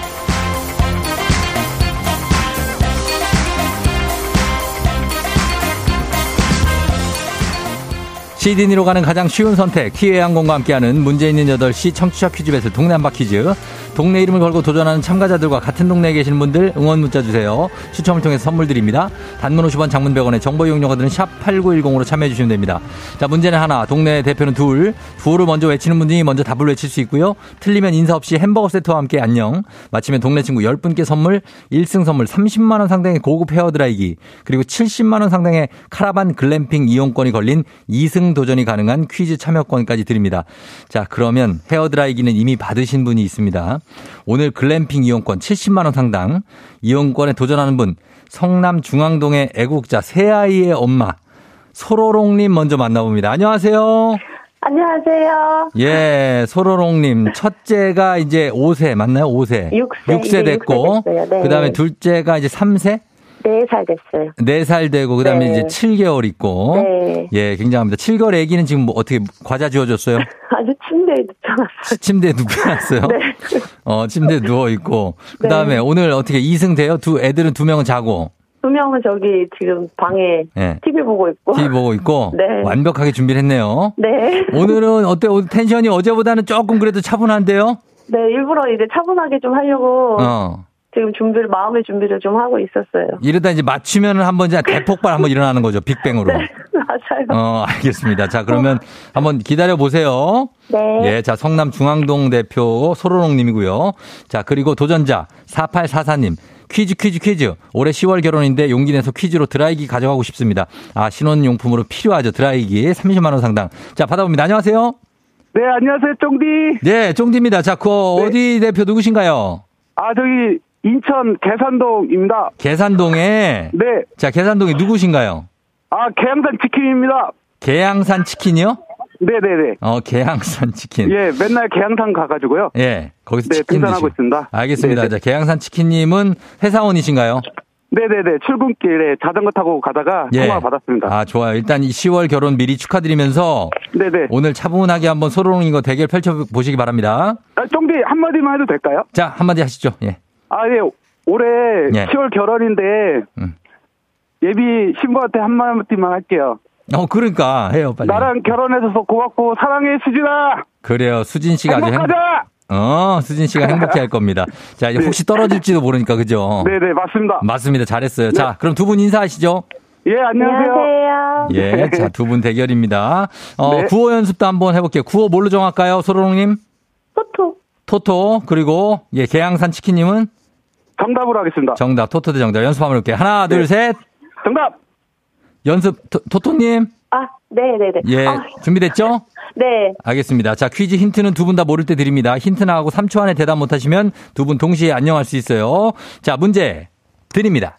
[SPEAKER 1] 시드니로 가는 가장 쉬운 선택, 키웨이 항공과 함께하는 문제 있는 8시 청취자 퀴즈 배틀 동네 한바 퀴즈. 동네 이름을 걸고 도전하는 참가자들과 같은 동네에 계신 분들 응원 문자 주세요. 추첨을 통해서 선물 드립니다. 단문 50원 장문 100원의 정보 이용료가 드는 샵 8910으로 참여해 주시면 됩니다. 자, 문제는 하나, 동네 대표는 둘. 구호를 먼저 외치는 분이 먼저 답을 외칠 수 있고요. 틀리면 인사 없이 햄버거 세트와 함께 안녕. 마치면 동네 친구 10분께 선물, 1승 선물 30만 원 상당의 고급 헤어 드라이기, 그리고 70만 원 상당의 카라반 글램핑 이용권이 걸린 2승 도전이 가능한 퀴즈 참여권까지 드립니다. 자, 그러면 헤어 드라이기는 이미 받으신 분이 있습니다. 오늘 글램핑 이용권 70만원 상당 이용권에 도전하는 분 성남 중앙동의 애국자 새아이의 엄마 소로롱님 먼저 만나봅니다. 안녕하세요.
[SPEAKER 5] 안녕하세요.
[SPEAKER 1] 예, 소로롱님. 첫째가 이제 5세, 맞나요? 5세.
[SPEAKER 5] 6세.
[SPEAKER 1] 6세 됐고. 네. 그 다음에 둘째가 이제 3세?
[SPEAKER 5] 4살 됐어요.
[SPEAKER 1] 4살 되고, 그 다음에 네. 이제 7개월 있고. 네. 예, 굉장합니다. 7개월 애기는 지금 뭐 어떻게 과자 지어줬어요?
[SPEAKER 5] 아주 침대에 눕혀놨어요.
[SPEAKER 1] 침대에 눕혀놨어요? 네. 어, 침대에 누워 있고. 그 다음에 네. 오늘 어떻게 2승 돼요? 두, 애들은 두 명은 자고.
[SPEAKER 5] 두 명은 저기 지금 방에 네. TV 보고 있고.
[SPEAKER 1] TV 보고 있고. 네. 완벽하게 준비를 했네요.
[SPEAKER 5] 네.
[SPEAKER 1] 오늘은 어때? 요 텐션이 어제보다는 조금 그래도 차분한데요?
[SPEAKER 5] 네, 일부러 이제 차분하게 좀 하려고. 어. 지금 준비를 마음의 준비를 좀 하고 있었어요.
[SPEAKER 1] 이러다 이제 맞추면은 한번 이제 대폭발 한번 일어나는 거죠. 빅뱅으로.
[SPEAKER 5] 네, 맞아요.
[SPEAKER 1] 어, 알겠습니다. 자, 그러면 한번 기다려 보세요.
[SPEAKER 5] 네.
[SPEAKER 1] 예, 자, 성남 중앙동 대표 소로롱 님이고요. 자, 그리고 도전자 4844 님. 퀴즈 퀴즈 퀴즈. 올해 10월 결혼인데 용기 내서 퀴즈로 드라이기 가져가고 싶습니다. 아, 신혼용품으로 필요하죠. 드라이기 30만 원 상당. 자, 받아봅니다. 안녕하세요.
[SPEAKER 6] 네, 안녕하세요. 쫑디.
[SPEAKER 1] 네, 쫑디입니다. 자, 그 네. 어디 대표 누구신가요?
[SPEAKER 6] 아, 저기 인천 계산동입니다.
[SPEAKER 1] 계산동에
[SPEAKER 6] 네.
[SPEAKER 1] 자, 계산동에 누구신가요?
[SPEAKER 6] 아, 계양산 치킨입니다.
[SPEAKER 1] 계양산 치킨이요?
[SPEAKER 6] 네네네.
[SPEAKER 1] 어, 계양산 치킨.
[SPEAKER 6] 예, 맨날 계양산 가가지고요.
[SPEAKER 1] 예, 거기서
[SPEAKER 6] 네,
[SPEAKER 1] 치킨
[SPEAKER 6] 등산하고 있습니다.
[SPEAKER 1] 알겠습니다. 네네. 자, 계양산 치킨님은 회사원이신가요?
[SPEAKER 6] 네네네. 출근길에 자전거 타고 가다가 예. 통화 받았습니다.
[SPEAKER 1] 아, 좋아요. 일단 10월 결혼 미리 축하드리면서
[SPEAKER 6] 네네.
[SPEAKER 1] 오늘 차분하게 한번 소로롱인 거 대결 펼쳐보시기 바랍니다.
[SPEAKER 6] 아, 쫑디 한마디만 해도 될까요?
[SPEAKER 1] 자, 한마디 하시죠. 예.
[SPEAKER 6] 아, 예. 올해 예. 10월 결혼인데 음. 예비 신부한테 한마디만 할게요.
[SPEAKER 1] 어, 그러니까 해요, 빨리.
[SPEAKER 6] 나랑 결혼해줘서 고맙고 사랑해 수진아.
[SPEAKER 1] 그래요, 수진 씨가
[SPEAKER 6] 행복하자! 아주 행...
[SPEAKER 1] 어, 수진 씨가 행복해 할 겁니다. 자, 이제 네. 혹시 떨어질지도 모르니까, 그죠?
[SPEAKER 6] 네네, 네, 맞습니다.
[SPEAKER 1] 맞습니다. 잘했어요. 네. 자, 그럼 두 분 인사하시죠.
[SPEAKER 6] 예, 안녕하세요.
[SPEAKER 5] 안녕하세요.
[SPEAKER 1] 예, 자, 두 분 대결입니다. 어, 네. 구호 연습도 한번 해볼게요. 구호 뭘로 정할까요, 소로롱님?
[SPEAKER 5] 토토.
[SPEAKER 1] 토토, 그리고, 예, 계양산 치킨님은?
[SPEAKER 6] 정답으로 하겠습니다.
[SPEAKER 1] 정답, 토토 대 정답. 연습 한번 해볼게요. 하나, 둘, 네. 셋.
[SPEAKER 6] 정답!
[SPEAKER 1] 연습, 토, 토님
[SPEAKER 5] 아, 네네네.
[SPEAKER 1] 예,
[SPEAKER 5] 아.
[SPEAKER 1] 준비됐죠?
[SPEAKER 5] 네.
[SPEAKER 1] 알겠습니다. 자, 퀴즈 힌트는 두 분 다 모를 때 드립니다. 힌트 나하고 3초 안에 대답 못하시면 두 분 동시에 안녕할 수 있어요. 자, 문제 드립니다.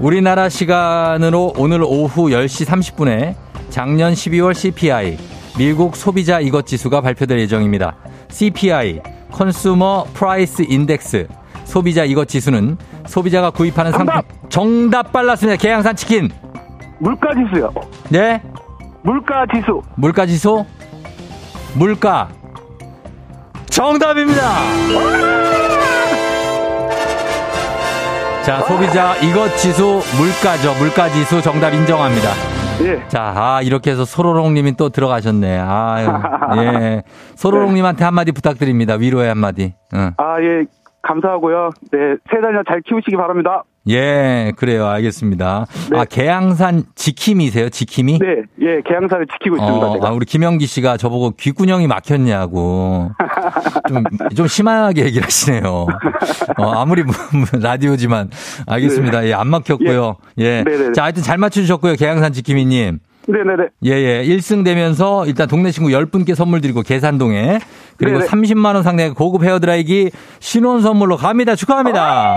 [SPEAKER 1] 우리나라 시간으로 오늘 오후 10시 30분에 작년 12월 CPI 미국 소비자 이것 지수가 발표될 예정입니다. CPI Consumer Price Index 소비자 이것 지수는 소비자가 구입하는
[SPEAKER 6] 정답!
[SPEAKER 1] 상품 정답 빨랐습니다. 계양산 치킨.
[SPEAKER 6] 물가 지수요.
[SPEAKER 1] 네?
[SPEAKER 6] 물가 지수.
[SPEAKER 1] 물가 지수? 물가. 정답입니다. 자, 소비자 이것 지수 물가죠. 물가 지수 정답 인정합니다.
[SPEAKER 6] 예.
[SPEAKER 1] 자, 아, 이렇게 해서 소로롱님이 또 들어가셨네. 아유, 예. 소로롱님한테 한마디 부탁드립니다. 위로의 한마디.
[SPEAKER 6] 응. 아, 예. 감사하고요. 네, 세 달이나 잘 키우시기 바랍니다.
[SPEAKER 1] 예, 그래요. 알겠습니다. 네. 아, 계양산 지킴이세요? 지킴이?
[SPEAKER 6] 네, 예, 계양산을 지키고 있습니다. 어,
[SPEAKER 1] 아, 우리 김영기 씨가 저보고 귓구녕이 막혔냐고. 좀, 좀 심하게 얘기를 하시네요. 어, 아무리 라디오지만. 알겠습니다. 네. 예, 안 막혔고요. 예. 예. 네네. 자, 하여튼 잘 맞춰주셨고요. 계양산 지킴이님.
[SPEAKER 6] 네네네.
[SPEAKER 1] 예, 예. 1승 되면서 일단 동네 친구 10분께 선물 드리고 계산동에 그리고 네네. 30만 원 상당의 고급 헤어드라이기 신혼 선물로 갑니다. 축하합니다.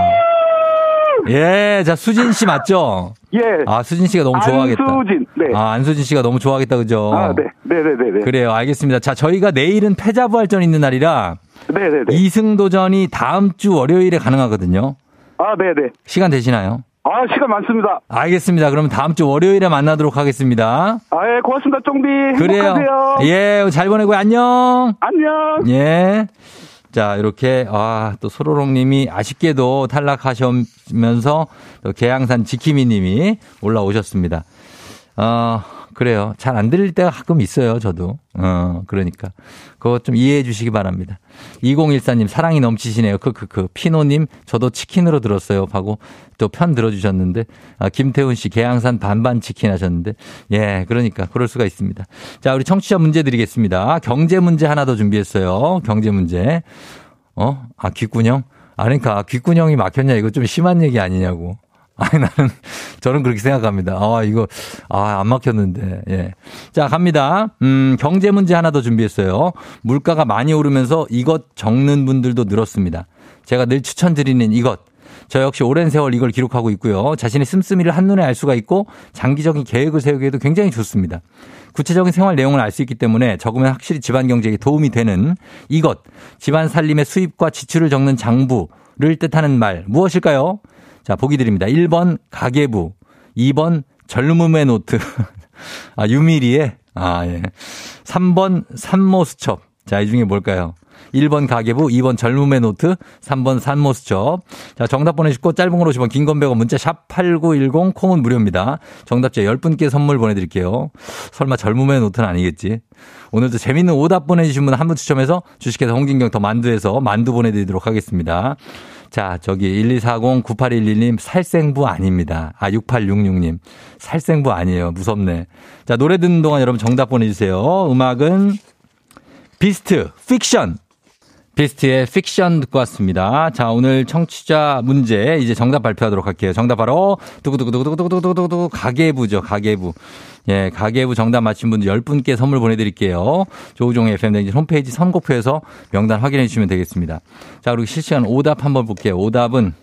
[SPEAKER 1] 예, 자, 수진 씨 맞죠?
[SPEAKER 6] 예.
[SPEAKER 1] 아, 수진 씨가 너무 좋아하겠다.
[SPEAKER 6] 안수진, 네.
[SPEAKER 1] 아, 안수진 씨가 너무 좋아하겠다, 그죠?
[SPEAKER 6] 아, 네. 네네네.
[SPEAKER 1] 그래요, 알겠습니다. 자, 저희가 내일은 패자부활전 있는 날이라.
[SPEAKER 6] 네네네.
[SPEAKER 1] 2승 도전이 다음 주 월요일에 가능하거든요.
[SPEAKER 6] 아, 네네.
[SPEAKER 1] 시간 되시나요?
[SPEAKER 6] 아, 시간 많습니다.
[SPEAKER 1] 알겠습니다. 그러면 다음 주 월요일에 만나도록 하겠습니다.
[SPEAKER 6] 아, 예, 고맙습니다, 쫑비.
[SPEAKER 1] 그래요.
[SPEAKER 6] 행복하세요.
[SPEAKER 1] 예, 잘 보내고 안녕.
[SPEAKER 6] 안녕.
[SPEAKER 1] 예. 자, 이렇게, 아, 또 소로롱 님이 아쉽게도 탈락하시면서 또 계양산 지키미 님이 올라오셨습니다. 어, 그래요. 잘 안 들릴 때가 가끔 있어요, 저도. 어, 그러니까. 그거 좀 이해해 주시기 바랍니다. 2014님, 사랑이 넘치시네요. 그, 그, 그. 피노님, 저도 치킨으로 들었어요. 하고 또 편 들어주셨는데, 아, 김태훈 씨, 계양산 반반 치킨 하셨는데, 예, 그러니까. 그럴 수가 있습니다. 자, 우리 청취자 문제 드리겠습니다. 경제 문제 하나 더 준비했어요. 경제 문제. 어? 아, 귓구녕? 아, 그러니까, 귓구녕이 막혔냐, 이거 좀 심한 얘기 아니냐고. 아니, 나는, 저는 그렇게 생각합니다. 아, 이거, 아, 안 막혔는데, 예. 자, 갑니다. 음, 경제 문제 하나 더 준비했어요. 물가가 많이 오르면서 이것 적는 분들도 늘었습니다. 제가 늘 추천드리는 이것. 저 역시 오랜 세월 이걸 기록하고 있고요. 자신의 씀씀이를 한눈에 알 수가 있고 장기적인 계획을 세우기에도 굉장히 좋습니다. 구체적인 생활 내용을 알 수 있기 때문에 적으면 확실히 집안 경제에 도움이 되는 이것. 집안 살림의 수입과 지출을 적는 장부를 뜻하는 말 무엇일까요? 자, 보기 드립니다. 1번 가계부, 2번 젊음의 노트. 아, 유미리에 아, 예. 3번 산모수첩. 자, 이 중에 뭘까요? 1번 가계부, 2번 젊음의 노트, 3번 산모수첩. 자, 정답 보내주시고 짧은 걸 오시면 긴건 1 0 문자 샵 8910 콩은 무료입니다. 정답자 10분께 선물 보내드릴게요. 설마 젊음의 노트는 아니겠지? 오늘도 재밌는 오답 보내주신 분 한 분 추첨해서 주식회사 홍진경 더 만두에서 만두 보내드리도록 하겠습니다. 자, 저기 1240-9811님 살생부 아닙니다. 아, 6866님. 살생부 아니에요. 무섭네. 자, 노래 듣는 동안 여러분 정답 보내주세요. 음악은 비스트, 픽션. 비스트의 픽션 듣고 왔습니다. 자, 오늘 청취자 문제 이제 정답 발표하도록 할게요. 정답 바로 두구두구두구두구두구두구 가계부죠. 가계부. 예, 가계부 정답 맞힌 분들 10분께 선물 보내드릴게요. 조우종 FM 대행진 홈페이지 선곡표에서 명단 확인해 주시면 되겠습니다. 자, 그리고 실시간 오답 한번 볼게요. 오답은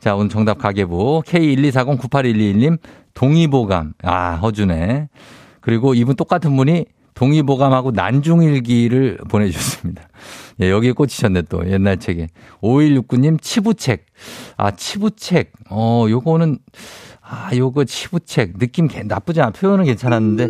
[SPEAKER 1] 자, 오늘 정답 가계부 K124098121님 동의보감. 아, 허준에. 그리고 이분 똑같은 분이 동의보감하고 난중일기를 보내주셨습니다. 예, 여기에 꽂히셨네 또 옛날 책에. 5169님 치부책. 아, 치부책. 어, 요거는 아, 요거 치부책 느낌 나쁘지 않아. 표현은 괜찮았는데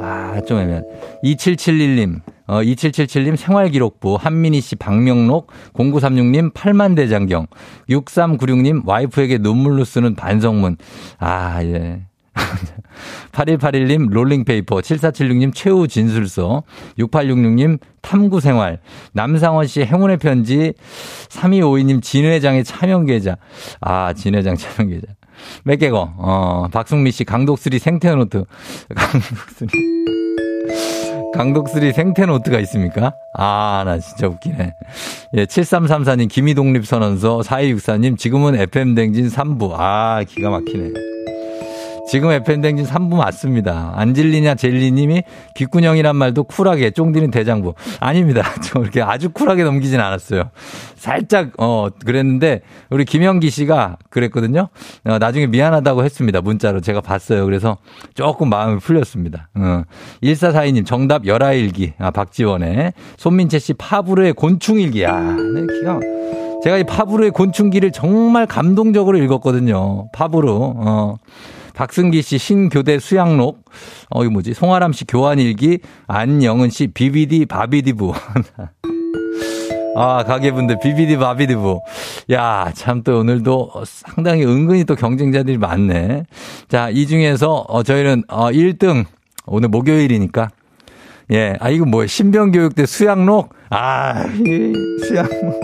[SPEAKER 1] 아, 좀 애매한. 2771님, 어, 2777님 생활기록부, 한민희 씨 박명록, 0936님 8만 대장경, 6396님 와이프에게 눈물로 쓰는 반성문. 아, 예. 8181님 롤링페이퍼, 7476님 최후 진술서, 6866님 탐구생활, 남상원 씨 행운의 편지, 3252님 진회장의 차명계좌. 아, 진회장 차명계좌. 맥개거, 어, 박승미 씨 강독수리 생태노트. 강독수리. 강독수리 생태노트가 있습니까? 아, 나 진짜 웃기네. 예, 7334님 기미독립선언서, 4264님 지금은 FM대행진 3부. 아, 기가 막히네. 지금 FM댕진 3부 맞습니다. 안 질리냐 젤리님이 귓구녕이란 말도 쿨하게 쫑디는 대장부. 아닙니다. 저 이렇게 아주 쿨하게 넘기진 않았어요. 살짝 어 그랬는데 우리 김영기 씨가 그랬거든요. 어, 나중에 미안하다고 했습니다. 문자로 제가 봤어요. 그래서 조금 마음이 풀렸습니다. 어. 1442님 정답 열아일기. 아 박지원의 손민채 씨 파브르의 곤충일기. 아, 네, 기가 제가 이 파브르의 곤충기를 정말 감동적으로 읽었거든요. 파브르. 어. 박승기 씨 신교대 수양록. 어, 이 뭐지? 송아람 씨 교환일기. 안영은 씨 비비디 바비디부. 아, 가게분들, 비비디 바비디부. 야, 참 또 오늘도 상당히 은근히 또 경쟁자들이 많네. 자, 이 중에서, 어, 저희는, 어, 1등. 오늘 목요일이니까. 예, 아, 이거 뭐야. 신병교육대 수양록? 아, 수양록.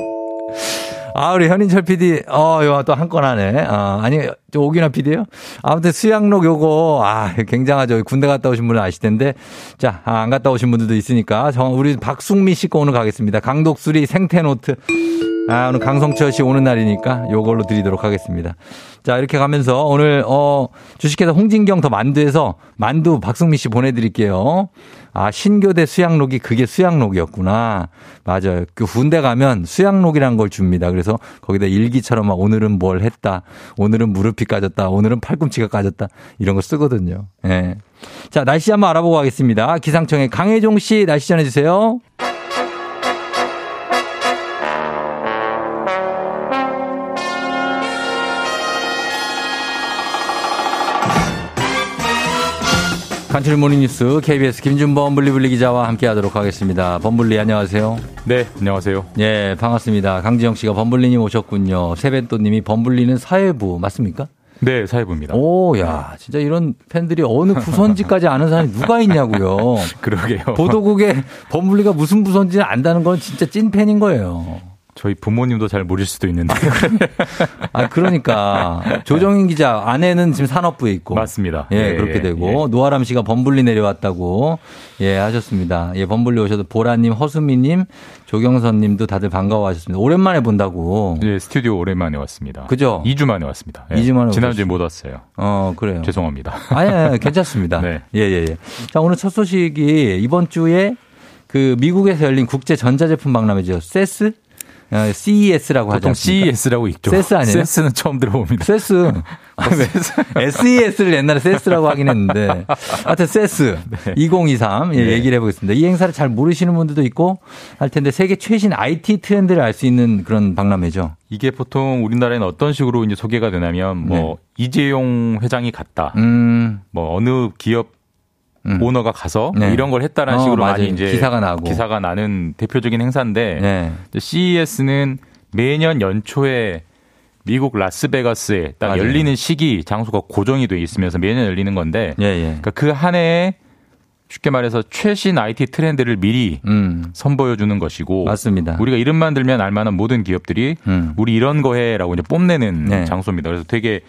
[SPEAKER 1] 아, 우리 현인철 PD, 어, 이거 또 한 건 하네. 아, 아니, 저 오기나 PD요? 아무튼 수양록 요거, 아, 굉장하죠. 군대 갔다 오신 분은 아실 텐데. 자, 아, 안 갔다 오신 분들도 있으니까. 정, 우리 박숙미 씨거 오늘 가겠습니다. 강독수리 생태노트. 아, 오늘 강성철 씨 오는 날이니까 요걸로 드리도록 하겠습니다. 자, 이렇게 가면서 오늘, 어, 주식회사 홍진경 더 만두에서 만두 박승미 씨 보내드릴게요. 아, 신교대 수양록이 그게 수양록이었구나. 맞아요. 그 군대 가면 수양록이란 걸 줍니다. 그래서 거기다 일기처럼 막 오늘은 뭘 했다. 오늘은 무릎이 까졌다. 오늘은 팔꿈치가 까졌다. 이런 거 쓰거든요. 예. 네. 자, 날씨 한번 알아보고 가겠습니다. 기상청의 강혜종 씨 날씨 전해주세요. 간추린 모닝뉴스 KBS 김준범 블리블리 기자와 함께하도록 하겠습니다. 범블리 안녕하세요.
[SPEAKER 7] 네, 안녕하세요.
[SPEAKER 1] 예, 반갑습니다. 강지영 씨가 범블리님 오셨군요. 세벤또님이 범블리는 사회부 맞습니까?
[SPEAKER 7] 네, 사회부입니다.
[SPEAKER 1] 오, 야, 진짜 이런 팬들이 어느 부선지까지 아는 사람이 누가 있냐고요.
[SPEAKER 7] 그러게요.
[SPEAKER 1] 보도국에 범블리가 무슨 부선지를 안다는 건 진짜 찐 팬인 거예요.
[SPEAKER 7] 저희 부모님도 잘 모를 수도 있는데.
[SPEAKER 1] 아, 그러니까. 조정인 기자, 아내는 지금 산업부에 있고.
[SPEAKER 7] 맞습니다.
[SPEAKER 1] 예, 예 그렇게 되고. 예. 노아람 씨가 범블리 내려왔다고. 예, 하셨습니다. 예, 범블리 오셔도 보라님, 허수미님, 조경선 님도 다들 반가워하셨습니다. 오랜만에 본다고.
[SPEAKER 7] 예, 스튜디오 오랜만에 왔습니다.
[SPEAKER 1] 그죠?
[SPEAKER 7] 2주 만에 왔습니다.
[SPEAKER 1] 예. 2주 만에
[SPEAKER 7] 지난주에 못 왔어요.
[SPEAKER 1] 어, 그래요.
[SPEAKER 7] 죄송합니다.
[SPEAKER 1] 아니, 아니 괜찮습니다. 네. 예, 예, 예. 자, 오늘 첫 소식이 이번 주에 그 미국에서 열린 국제 전자제품 박람회죠. 세스? 어, CES라고 하죠.
[SPEAKER 7] 보통 CES라고 있죠.
[SPEAKER 1] 세스 아니에요?
[SPEAKER 7] 세스는 처음 들어봅니다.
[SPEAKER 1] 세스. SES를 옛날에 세스라고 하긴 했는데. 하여튼 세스 네. 2023 예, 네. 얘기를 해보겠습니다. 이 행사를 잘 모르시는 분들도 있고 할 텐데 세계 최신 IT 트렌드를 알 수 있는 그런 박람회죠.
[SPEAKER 7] 이게 보통 우리나라에는 어떤 식으로 이제 소개가 되냐면 뭐 네. 이재용 회장이 갔다. 음. 뭐 어느 기업 음. 오너가 가서 네. 이런 걸 했다라는 어, 식으로 맞아요. 많이 이제
[SPEAKER 1] 기사가 나고
[SPEAKER 7] 기사가 나는 대표적인 행사인데 네. CES는 매년 연초에 미국 라스베가스에 딱 맞아요. 열리는 시기 장소가 고정이 돼 있으면서 매년 열리는 건데 예, 예. 그러니까 그 한 해에 쉽게 말해서 최신 IT 트렌드를 미리 음. 선보여 주는 것이고
[SPEAKER 1] 맞습니다.
[SPEAKER 7] 우리가 이름만 들면 알만한 모든 기업들이 음. 우리 이런 거해라고 이제 뽐내는 네. 장소입니다. 그래서 되게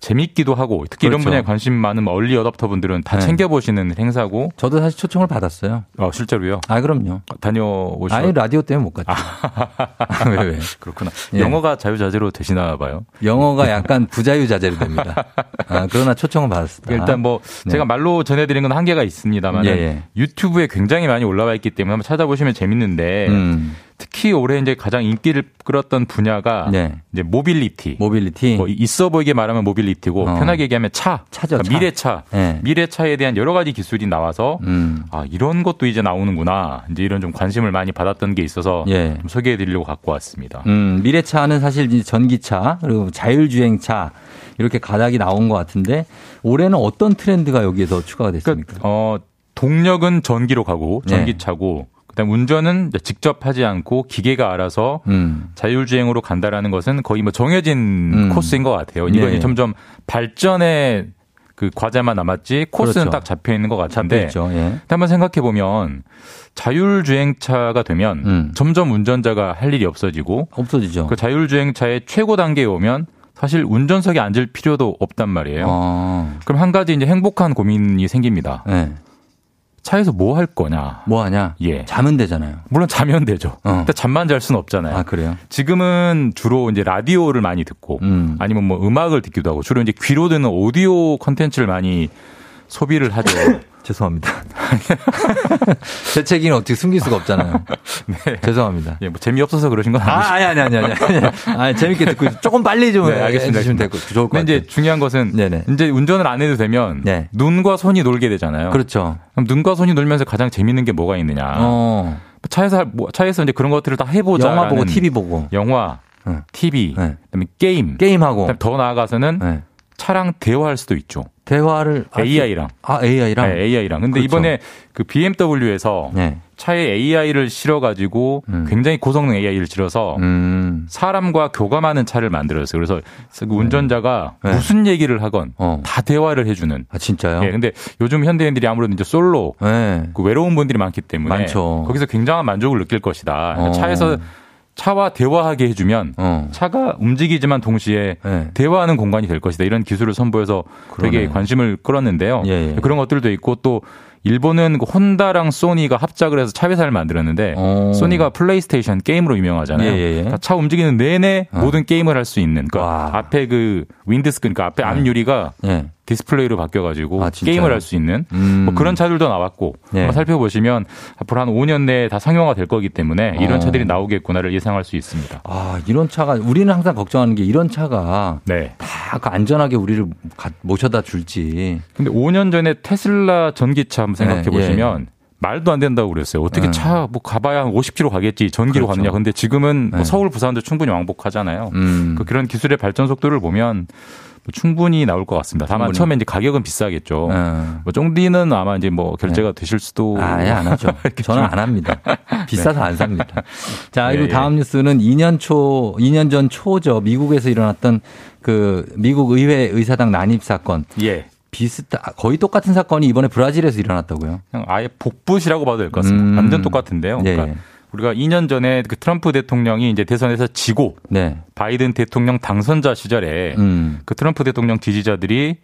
[SPEAKER 7] 재밌기도 하고 특히 그렇죠. 이런 분야에 관심 많은 얼리 어답터 분들은 다 네. 챙겨보시는 행사고
[SPEAKER 1] 저도 사실 초청을 받았어요.
[SPEAKER 7] 아 실제로요?
[SPEAKER 1] 아 그럼요.
[SPEAKER 7] 다녀오시.
[SPEAKER 1] 아니 라디오 때문에 못 갔죠. 아,
[SPEAKER 7] 왜 왜? 그렇구나. 예. 영어가 자유자재로 되시나 봐요.
[SPEAKER 1] 영어가 약간 부자유자재로 됩니다. 아, 그러나 초청을 받았습니다.
[SPEAKER 7] 일단 뭐 네. 제가 말로 전해드린 건 한계가 있습니다만 예, 예. 유튜브에 굉장히 많이 올라와 있기 때문에 한번 찾아보시면 재밌는데. 음. 특히 올해 이제 가장 인기를 끌었던 분야가 네. 이제
[SPEAKER 1] mobility. mobility.
[SPEAKER 7] 뭐 있어 보이게 말하면 mobility고 어. 편하게 얘기하면 차.
[SPEAKER 1] 차죠.
[SPEAKER 7] 그러니까 차. 미래차. 네. 미래차에 대한 여러 가지 기술이 나와서 음. 아 이런 것도 이제 나오는구나. 이제 이런 좀 관심을 많이 받았던 게 있어서 예. 소개해 드리려고 갖고 왔습니다.
[SPEAKER 1] 음, 미래차는 사실 전기차 그리고 자율주행차 이렇게 가닥이 나온 것 같은데 올해는 어떤 트렌드가 여기에서 추가가 됐습니까? 그러니까,
[SPEAKER 7] 어 동력은 전기로 가고 네. 전기차고 네. 그다음 운전은 직접 하지 않고 기계가 알아서 음. 자율주행으로 간다라는 것은 거의 뭐 정해진 음. 코스인 것 같아요. 이건 네. 점점 발전의 그 과제만 남았지 코스는 그렇죠. 딱 잡혀 있는 것 같은데. 예. 한번 생각해 보면 자율주행차가 되면 음. 점점 운전자가 할 일이 없어지고
[SPEAKER 1] 없어지죠.
[SPEAKER 7] 그 자율주행차의 최고 단계에 오면 사실 운전석에 앉을 필요도 없단 말이에요. 아. 그럼 한 가지 이제 행복한 고민이 생깁니다. 네. 차에서 뭐 할 거냐?
[SPEAKER 1] 뭐 하냐? 예. 자면 되잖아요.
[SPEAKER 7] 물론 자면 되죠. 어. 근데 잠만 잘 수는 없잖아요.
[SPEAKER 1] 아, 그래요?
[SPEAKER 7] 지금은 주로 이제 라디오를 많이 듣고 음. 아니면 뭐 음악을 듣기도 하고 주로 이제 귀로 듣는 오디오 컨텐츠를 많이 소비를 하죠.
[SPEAKER 1] 죄송합니다. 제 책임은 어떻게 숨길 수가 없잖아요. 네. 죄송합니다.
[SPEAKER 7] 예, 뭐 재미없어서 그러신 건 아니죠.
[SPEAKER 1] 아, 아니, 아니, 아니, 아니. 아니, 재밌게 듣고 조금 빨리 좀 네, 알겠습니다. 해주시면 되고 좋을 것 같아요.
[SPEAKER 7] 이제 중요한 것은 네네. 이제 운전을 안 해도 되면 네. 눈과 손이 놀게 되잖아요.
[SPEAKER 1] 그렇죠.
[SPEAKER 7] 그럼 눈과 손이 놀면서 가장 재밌는 게 뭐가 있느냐. 어. 차에서 뭐, 차에서 이제 그런 것들을 다 해보자.
[SPEAKER 1] 영화 보고 TV 보고.
[SPEAKER 7] 영화, 네. TV, 그다음에 게임,
[SPEAKER 1] 게임하고.
[SPEAKER 7] 더 나아가서는 네. 차랑 대화할 수도 있죠.
[SPEAKER 1] 대화를
[SPEAKER 7] AI랑
[SPEAKER 1] 아 AI랑
[SPEAKER 7] 네, AI랑 근데 그렇죠. 이번에 그 BMW에서 네. 차에 AI를 실어 가지고 음. 굉장히 고성능 AI를 실어서 음. 사람과 교감하는 차를 만들었어요. 그래서 그 운전자가 네. 무슨 얘기를 하건 어. 다 대화를 해주는.
[SPEAKER 1] 아 진짜요?
[SPEAKER 7] 예. 근데 요즘 현대인들이 아무래도 이제 솔로 네. 그 외로운 분들이 많기 때문에 많죠. 거기서 굉장한 만족을 느낄 것이다. 그러니까 어. 차에서 차와 대화하게 해주면 어. 차가 움직이지만 동시에 네. 대화하는 공간이 될 것이다. 이런 기술을 선보여서 그러네. 되게 관심을 끌었는데요. 예, 예. 그런 것들도 있고 또 일본은 그 혼다랑 소니가 합작을 해서 차 회사를 만들었는데 오. 어. 소니가 플레이스테이션 게임으로 유명하잖아요. 예, 예, 예. 그러니까 차 움직이는 내내 어. 모든 게임을 할 수 있는 그러니까 와. 앞에 그 windscreen 그러니까 앞에 네. 앞유리가 예. 디스플레이로 바뀌어가지고 아, 게임을 할 수 있는 음. 뭐 그런 차들도 나왔고 네. 살펴보시면 앞으로 한 5년 내에 다 상용화 될 거기 때문에 이런 어. 차들이 나오겠구나를 예상할 수 있습니다.
[SPEAKER 1] 아 이런 차가 우리는 항상 걱정하는 게 이런 차가 네. 다그 안전하게 우리를 모셔다 줄지.
[SPEAKER 7] 근데 5년 전에 테슬라 전기차 한번 생각해 네. 보시면 예. 말도 안 된다고 그랬어요. 어떻게 네. 차뭐 가봐야 한 50km 가겠지 전기로 그렇죠. 가느냐. 근데 지금은 뭐 네. 서울 부산도 충분히 왕복하잖아요. 음. 그 그런 기술의 발전 속도를 보면 뭐 충분히 나올 것 같습니다. 다만 충분히. 처음에 이제 가격은 비싸겠죠. 음. 뭐 쫑디는 아마 이제 뭐 결제가 네. 되실 수도
[SPEAKER 1] 아예 안 하죠. 저는 안 합니다. 비싸서 네. 안 삽니다. 자 그리고 네, 다음 예. 뉴스는 2년 초 2년 전 초죠 미국에서 일어났던 그 미국 의회 의사당 난입 사건. 예. 비슷한 거의 똑같은 사건이 이번에 브라질에서 일어났다고요.
[SPEAKER 7] 그냥 아예 복붙이라고 봐도 될 것 같습니다. 음. 완전 똑같은데요. 예. 그러니까 우리가 2년 전에 그 트럼프 대통령이 이제 대선에서 지고 네. 바이든 대통령 당선자 시절에 음. 그 트럼프 대통령 지지자들이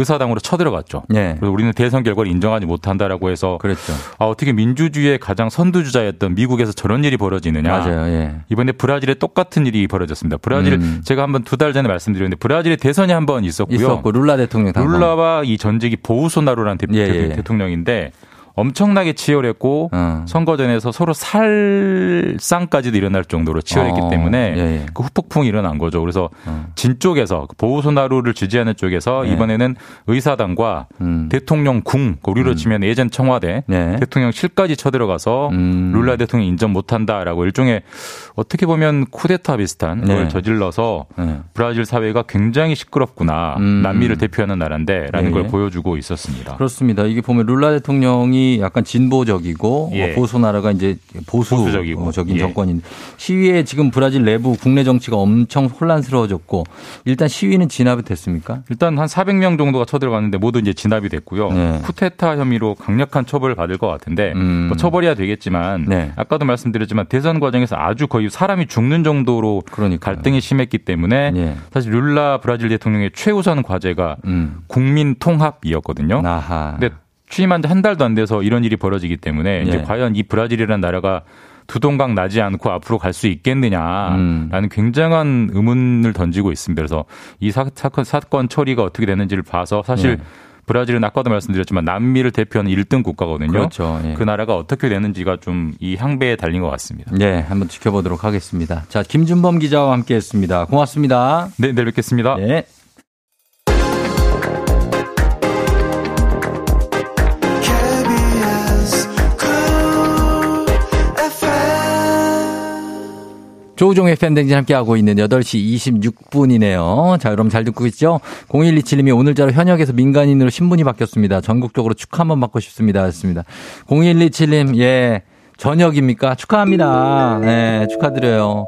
[SPEAKER 7] 의사당으로 쳐들어갔죠. 네. 그래서 우리는 대선 결과를 인정하지 못한다라고 해서 그랬죠. 아, 어떻게 민주주의의 가장 선두주자였던 미국에서 저런 일이 벌어지느냐.
[SPEAKER 1] 맞아요. 예.
[SPEAKER 7] 이번에 브라질에 똑같은 일이 벌어졌습니다. 브라질 음. 제가 한번 두 달 전에 말씀드렸는데 브라질에 대선이 한 번 있었고요.
[SPEAKER 1] 있었고 룰라 대통령
[SPEAKER 7] 룰라와 이 전직이 보우소나루라는 대, 예, 예. 대통령인데 엄청나게 치열했고 어. 선거전에서 서로 살상까지도 일어날 정도로 치열했기 어. 때문에 예, 예. 그 후폭풍이 일어난 거죠. 그래서 어. 진 쪽에서 그 보호소나루를 지지하는 쪽에서 예. 이번에는 의사당과 음. 대통령 궁 우리로 음. 치면 예전 청와대 네. 대통령실까지 쳐들어가서 음. 룰라 대통령 인정 못한다라고 일종의 어떻게 보면 쿠데타 비슷한 네. 걸 저질러서 네. 브라질 사회가 굉장히 시끄럽구나 음. 남미를 대표하는 나라인데라는 예. 걸 보여주고 있었습니다.
[SPEAKER 1] 그렇습니다. 이게 보면 룰라 대통령이 약간 진보적이고 예. 보수 나라가 이제 보수적인 예. 정권인 시위에 지금 브라질 내부 국내 정치가 엄청 혼란스러워졌고 일단 시위는 진압이 됐습니까?
[SPEAKER 7] 일단 한 400명 정도가 쳐들어갔는데 모두 이제 진압이 됐고요. 네. 쿠데타 혐의로 강력한 처벌을 받을 것 같은데 음. 뭐 처벌이야 되겠지만 네. 아까도 말씀드렸지만 대선 과정에서 아주 거의 사람이 죽는 정도로 그러니까요. 갈등이 심했기 때문에 네. 사실 룰라 브라질 대통령의 최우선 과제가 음. 국민 통합이었거든요. 아하. 근데 취임한 지 한 달도 안 돼서 이런 일이 벌어지기 때문에 예. 이제 과연 이 브라질이라는 나라가 두동강 나지 않고 앞으로 갈 수 있겠느냐라는 음. 굉장한 의문을 던지고 있습니다. 그래서 이 사, 건 사건 처리가 어떻게 되는지를 봐서 사실 예. 브라질은 아까도 말씀드렸지만 남미를 대표하는 1등 국가거든요.
[SPEAKER 1] 그렇죠.
[SPEAKER 7] 예. 그 나라가 어떻게 되는지가 좀이 향배에 달린 것 같습니다.
[SPEAKER 1] 네, 한번 지켜보도록 하겠습니다. 자, 김준범 기자와 함께했습니다. 고맙습니다.
[SPEAKER 7] 네, 내일 뵙겠습니다. 네.
[SPEAKER 1] 조우종의 팬댕진 함께하고 있는 8시 26분이네요. 자, 여러분 잘 듣고 있죠? 0127님이 오늘자로 현역에서 민간인으로 신분이 바뀌었습니다. 전국적으로 축하 한번 받고 싶습니다. 했습니다. 0127님, 예. 저녁입니까? 축하합니다. 네, 축하드려요.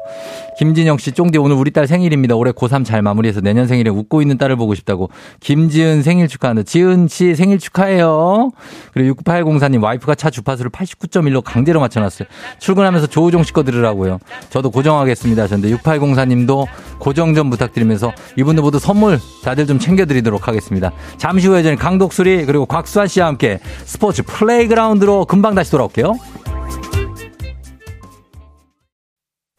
[SPEAKER 1] 김진영 씨, 쫑디 오늘 우리 딸 생일입니다. 올해 고3 잘 마무리해서 내년 생일에 웃고 있는 딸을 보고 싶다고. 김지은 생일 축하한다. 지은 씨 생일 축하해요. 그리고 6804님 와이프가 차 주파수를 89.1로 강제로 맞춰놨어요. 출근하면서 조우종 씨 거 들으라고요. 저도 고정하겠습니다. 하셨는데 6804님도 고정 좀 부탁드리면서 이분들 모두 선물 다들 좀 챙겨드리도록 하겠습니다. 잠시 후에 저는 강독수리 그리고 곽수환 씨와 함께 스포츠 플레이그라운드로 금방 다시 돌아올게요.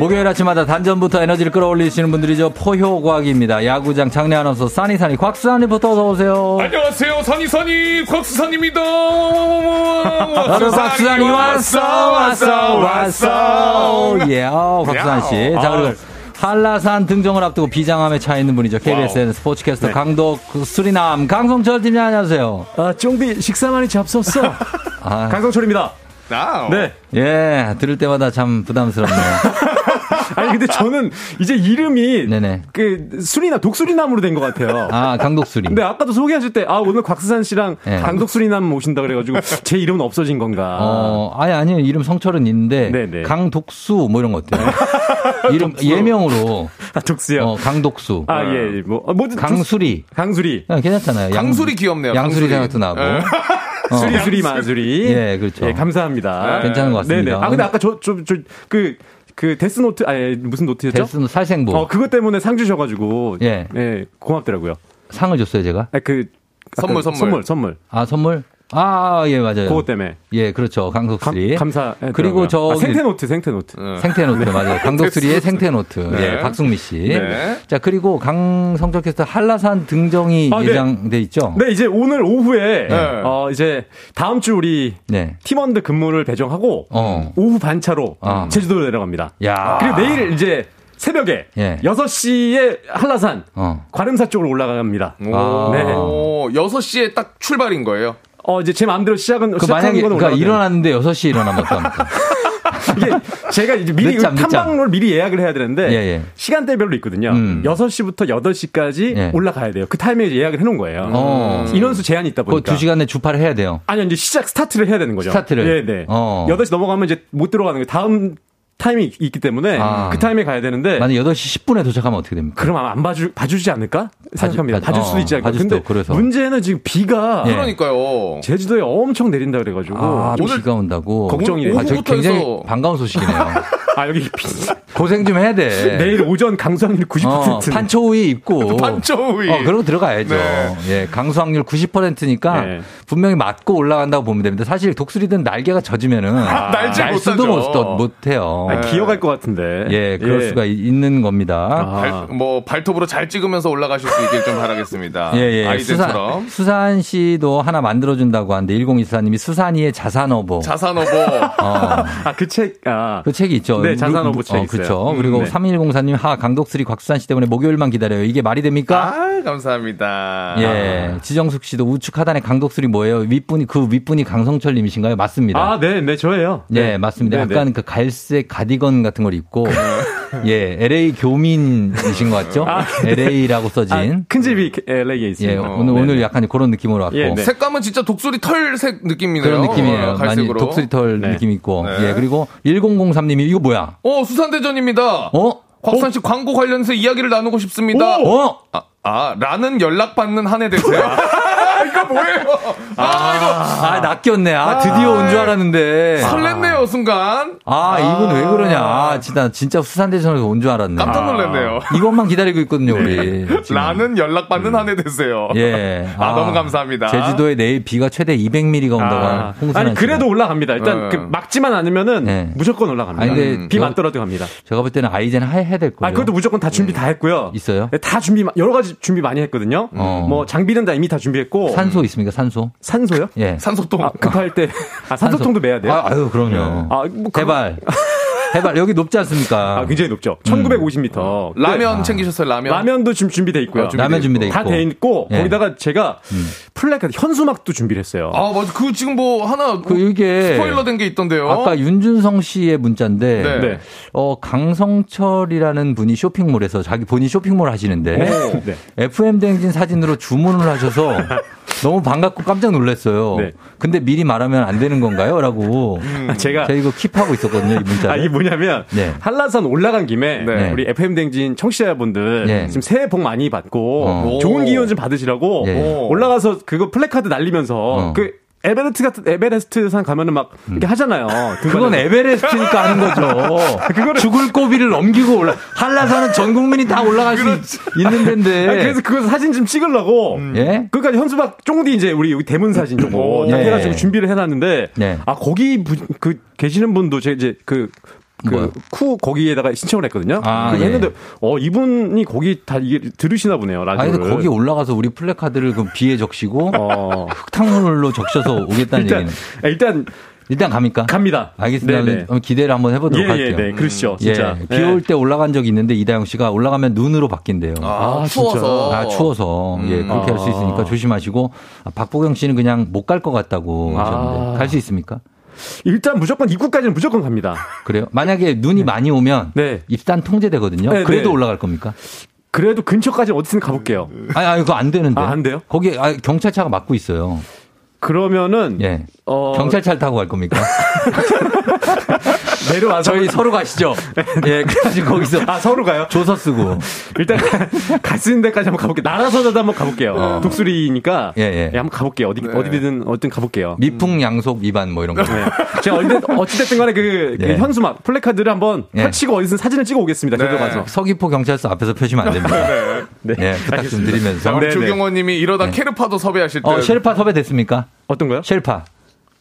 [SPEAKER 1] 목요일 아침마다 단전부터 에너지를 끌어올리시는 분들이죠. 포효과학입니다. 야구장 장례 아나운서 써니사니 곽수산 리부터 어서오세요.
[SPEAKER 8] 안녕하세요. 선이선이 곽수산입니다.
[SPEAKER 1] 나도 곽수산이 왔어 왔어 왔어. 예, 어, 곽수산씨. 자, 그리고 한라산 등정을 앞두고 비장함에 차 있는 분이죠. KBSN 스포츠캐스터 네. 강독 수리남 강성철 팀장 안녕하세요.
[SPEAKER 9] 아, 쫑비 식사 많이 잡섰어. 아. 강성철입니다.
[SPEAKER 1] 네. 예, 들을 때마다 참 부담스럽네요.
[SPEAKER 9] 아니 근데 저는 이제 이름이 네네. 그 수리나 독수리남으로 된 것 같아요.
[SPEAKER 1] 아 강독수리.
[SPEAKER 9] 근데 아까도 소개하실 때 아 오늘 곽수산 씨랑 네. 강독수리남 오신다 그래가지고 제 이름은 없어진 건가?
[SPEAKER 1] 어 아니 아니 이름 성철은 있는데 네네. 강독수 뭐 이런 거 어때요? 이름 예명으로
[SPEAKER 9] 아 독수요. 어,
[SPEAKER 1] 강독수.
[SPEAKER 9] 아 예뭐 어,
[SPEAKER 1] 뭐, 강수리.
[SPEAKER 9] 강수리.
[SPEAKER 1] 아, 괜찮잖아요.
[SPEAKER 8] 강수리 귀엽네요.
[SPEAKER 1] 양수리 생각도 나고. 네.
[SPEAKER 9] 어. 수리 수리 마수리.
[SPEAKER 1] 예, 그렇죠. 예,
[SPEAKER 9] 감사합니다.
[SPEAKER 1] 네. 괜찮은 것 같습니다. 네네.
[SPEAKER 9] 아 근데 아까 저 저 저 그 그 데스노트 아니 무슨 노트였죠?
[SPEAKER 1] 데스노트 살생부.
[SPEAKER 9] 어 그것 때문에 상 주셔가지고 예, 예 고맙더라고요.
[SPEAKER 1] 상을 줬어요 제가?
[SPEAKER 9] 아 그
[SPEAKER 8] 선물 선물
[SPEAKER 9] 선물 선물.
[SPEAKER 1] 아 선물? 아, 예, 맞아요.
[SPEAKER 9] 그것 때문에.
[SPEAKER 1] 예, 그렇죠. 강독수리.
[SPEAKER 9] 감사.
[SPEAKER 1] 그리고 저.
[SPEAKER 9] 아, 생태노트, 생태노트.
[SPEAKER 1] 네. 생태노트, 네. 맞아요. 강독수리의 생태노트. 네. 예, 박승미 씨. 네. 자, 그리고 강성철 캐스터 한라산 등정이 아, 네. 예정돼 있죠?
[SPEAKER 9] 네, 이제 오늘 오후에, 네. 어, 이제 다음 주 우리 팀원들 근무를 배정하고, 어. 오후 반차로 어. 제주도로 내려갑니다. 야. 그리고 내일 이제 새벽에 예. 6시에 한라산 어. 관음사 쪽으로 올라갑니다. 오,
[SPEAKER 8] 아. 네. 6시에 딱 출발인 거예요?
[SPEAKER 9] 어, 이제 제 마음대로 시작은,
[SPEAKER 1] 그 만약에, 그러니까 일어났는데 6시에 일어나면 어떡합니까?
[SPEAKER 9] 이게 제가 이제 미리 늦잠, 탐방로를 미리 예약을 해야 되는데 예, 예. 시간대별로 있거든요. 음. 6시부터 8시까지 예. 올라가야 돼요. 그 타임에 예약을 해 놓은 거예요. 어. 인원수 제한이 있다 보니까.
[SPEAKER 1] 그 2시간 내 주파를 해야 돼요.
[SPEAKER 9] 아니요, 이제 시작 스타트를 해야 되는 거죠.
[SPEAKER 1] 스타트를.
[SPEAKER 9] 네, 네. 어. 8시 넘어가면 이제 못 들어가는 거예요. 다음 타임이 있기 때문에 아. 그 타임에 가야 되는데
[SPEAKER 1] 만약 8시 10분에 도착하면 어떻게 됩니까?
[SPEAKER 9] 그럼 안 봐주 봐주지 않을까? 생각합니다. 봐줄, 수도 있지 않을까?
[SPEAKER 1] 근데 그래서.
[SPEAKER 9] 문제는 지금 비가
[SPEAKER 8] 예. 그러니까요.
[SPEAKER 9] 제주도에 엄청 내린다 그래 가지고
[SPEAKER 1] 아, 오늘 비가 온다고
[SPEAKER 9] 걱정이 돼요.
[SPEAKER 1] 아, 저 굉장히 반가운 소식이네요.
[SPEAKER 9] 아, 여기 비.
[SPEAKER 1] 고생 좀 해야 돼.
[SPEAKER 9] 내일 오전 강수확률 90%. 어,
[SPEAKER 1] 판초우이 있고.
[SPEAKER 8] 판초우이.
[SPEAKER 1] 어, 그러고 들어가야죠. 네. 예, 강수확률 90%니까 네. 분명히 맞고 올라간다고 보면 됩니다. 사실 독수리든 날개가 젖으면은 아, 날 수도 못, 못 해요.
[SPEAKER 9] 아, 기어갈 것 같은데.
[SPEAKER 1] 예, 그럴 예. 수가 있는 겁니다.
[SPEAKER 8] 아. 발, 뭐 발톱으로 잘 찍으면서 올라가실 수 있길 좀 바라겠습니다. 예, 예. 아이들처럼.
[SPEAKER 1] 수산, 수산 씨도 하나 만들어준다고 하는데 1024님이 수산이의 자산어보.
[SPEAKER 8] 자산어보.
[SPEAKER 9] 어. 아, 그 책, 아.
[SPEAKER 1] 그 책이 있죠.
[SPEAKER 9] 네, 자산어보 책. 어,
[SPEAKER 1] 그렇죠. 음, 그리고 네. 3104님, 하, 강독수리 곽수산 씨 때문에 목요일만 기다려요. 이게 말이 됩니까?
[SPEAKER 8] 아, 감사합니다.
[SPEAKER 1] 예. 지정숙 씨도 우측 하단에 강독수리 뭐예요? 윗분이, 그 윗분이 강성철 님이신가요? 맞습니다.
[SPEAKER 9] 아, 네, 네, 저예요.
[SPEAKER 1] 네, 네. 맞습니다. 네, 약간 네. 그 갈색 가디건 같은 걸 입고. 예, LA 교민이신 것 같죠? 아, 네. LA라고 써진. 아,
[SPEAKER 9] 큰 집이 LA에 있습니다.
[SPEAKER 1] 예, 오늘, 어, 오늘 약간 그런 느낌으로 왔고. 예,
[SPEAKER 8] 색감은 진짜 독수리 털색 느낌이네요.
[SPEAKER 1] 그런 느낌이에요. 어, 많이 독수리 털 느낌 있고. 예, 그리고 1003님이 이거 뭐야?
[SPEAKER 8] 어, 수산대전입니다. 어? 곽산 씨 어? 광고 관련해서 이야기를 나누고 싶습니다.
[SPEAKER 1] 오! 어?
[SPEAKER 8] 아, 아, 라는 연락 받는 한 해 되세요. 이거 뭐예요? 아, 아 이거.
[SPEAKER 1] 아, 낚였네. 아, 드디어 온 줄 알았는데.
[SPEAKER 8] 설렜네요, 순간.
[SPEAKER 1] 아, 이분 왜 그러냐. 아, 진짜, 진짜 수산대전에서 온 줄 알았네.
[SPEAKER 8] 깜짝 놀랐네요.
[SPEAKER 1] 아, 이것만 기다리고 있거든요, 우리.
[SPEAKER 8] 네. 라는 연락받는 음. 한해 되세요.
[SPEAKER 1] 예.
[SPEAKER 8] 아, 아, 너무 감사합니다.
[SPEAKER 1] 제주도에 내일 비가 최대 200mm가 온다고 아,
[SPEAKER 9] 아니, 그래도 올라갑니다. 일단 네. 그 막지만 않으면은 네. 무조건 올라갑니다. 아니, 근데 음. 비 맞더라도 갑니다.
[SPEAKER 1] 제가 볼 때는 아이젠 해야 될 거예요.
[SPEAKER 9] 아, 그것도 무조건 다 준비 다 했고요.
[SPEAKER 1] 있어요?
[SPEAKER 9] 네, 다 준비, 여러 가지 준비 많이 했거든요. 어. 뭐 장비는 다 이미 다 준비했고.
[SPEAKER 1] 산소 있습니까, 산소?
[SPEAKER 9] 산소요?
[SPEAKER 1] 예.
[SPEAKER 8] 산소통.
[SPEAKER 9] 아, 급할 때. 아, 산소통도 매야 돼요?
[SPEAKER 1] 아, 유 그럼요. 아, 뭐, 대발. 해발 여기 높지 않습니까?
[SPEAKER 9] 아, 굉장히 높죠. 1950m.
[SPEAKER 8] 음. 라면 네. 챙기셨어요? 라면?
[SPEAKER 9] 라면도 지금 준비돼 있고요.
[SPEAKER 1] 아, 라면 준비돼 있고.
[SPEAKER 9] 다 돼 있고 예. 거기다가 제가 음. 플래카드 현수막도 준비를 했어요.
[SPEAKER 8] 아, 맞아. 그 지금 뭐 하나 그 이게 스포일러 된 게 있던데요.
[SPEAKER 1] 아까 윤준성 씨의 문자인데 네. 네. 어, 강성철이라는 분이 쇼핑몰에서 자기 본인 쇼핑몰 하시는데 네. FM 대행진 사진으로 주문을 하셔서 너무 반갑고 깜짝 놀랐어요. 네. 근데 미리 말하면 안 되는 건가요? 라고. 음. 제가. 제가 이거 keep하고 있었거든요, 이 문자.
[SPEAKER 9] 아, 이게 뭐냐면. 네. 한라산 올라간 김에. 네. 우리 FM댕진 청취자분들. 네. 지금 새해 복 많이 받고. 어. 좋은 기운 좀 받으시라고. 네. 올라가서 그거 플래카드 날리면서. 어. 그 에베레스트 같은 에베레스트산 가면은 막 이렇게 음. 하잖아요.
[SPEAKER 1] 그건 에베레스트니까 하는 거죠. 그거를 죽을 고비를 넘기고 올라. 한라산은 전 국민이 다 올라갈 수 있는 데인데.
[SPEAKER 9] 아니, 그래서 그거 사진 좀 찍으려고. 음. 예? 그러니까 현수막 쫑디 이제 우리 여기 대문 사진 조금 딱 해가지고 준비를 해놨는데. 네. 아 거기 부, 그 계시는 분도 제 이제 그 그쿠 거기에다가 신청을 했거든요. 아, 예. 했는데 어 이분이 거기 다 이게 들으시나 보네요. 라디오를.
[SPEAKER 1] 아니 거기 올라가서 우리 플래카드를 그 비에 적시고 어. 흙탕물로 적셔서 오겠다는
[SPEAKER 9] 일단,
[SPEAKER 1] 얘기는.
[SPEAKER 9] 일단
[SPEAKER 1] 일단 갑니까?
[SPEAKER 9] 갑니다.
[SPEAKER 1] 알겠습니다. 네네. 기대를 한번 해보도록
[SPEAKER 9] 예,
[SPEAKER 1] 할게요.
[SPEAKER 9] 예, 네, 그렇죠. 진짜.
[SPEAKER 1] 예, 비 올 때 올라간 적이 있는데 이다영 씨가 올라가면 눈으로 바뀐대요.
[SPEAKER 8] 아, 아 추워서.
[SPEAKER 1] 아, 추워서. 음. 예, 그렇게 아. 할수 있으니까 조심하시고 아, 박보경 씨는 그냥 못 갈 것 같다고 아. 하셨는데 갈 수 있습니까?
[SPEAKER 9] 일단 무조건 입구까지는 무조건 갑니다.
[SPEAKER 1] 그래요? 만약에 눈이 네. 많이 오면 네. 입산 통제되거든요. 네, 그래도 네. 올라갈 겁니까?
[SPEAKER 9] 그래도 근처까지 어디든 가볼게요.
[SPEAKER 1] 아니, 아니, 그거 안 되는데.
[SPEAKER 9] 아, 안 돼요?
[SPEAKER 1] 거기 아, 경찰차가 막고 있어요.
[SPEAKER 9] 그러면은
[SPEAKER 1] 예. 어... 경찰차를 타고 갈 겁니까?
[SPEAKER 9] 내려와서
[SPEAKER 1] 저희 서로 가시죠. 예, 그래서 거기서
[SPEAKER 9] 아 서로 가요?
[SPEAKER 1] 조서 쓰고
[SPEAKER 9] 일단 갈 수 있는 데까지 한번 가볼게요. 나라서도 한번 가볼게요. 어. 독수리니까 예, 예. 예, 한번 가볼게요. 어디 네. 어디든 어든 가볼게요.
[SPEAKER 1] 미풍 양속 위반 뭐 이런 거. 네.
[SPEAKER 9] 제가 어찌 어찌됐든 간에 그, 그 예. 현수막 플래카드를 한번 예. 펼치고 어디서 사진을 찍어 오겠습니다. 네. 가서
[SPEAKER 1] 서귀포 경찰서 앞에서 펴시면 안 됩니다. 네. 네. 네. 부탁 좀 드리면서.
[SPEAKER 8] 우리 조경호님이 이러다 셰르파도 섭외하실 때.
[SPEAKER 1] 어, 셰르파 섭외 됐습니까?
[SPEAKER 9] 어떤 거요?
[SPEAKER 1] 셰르파.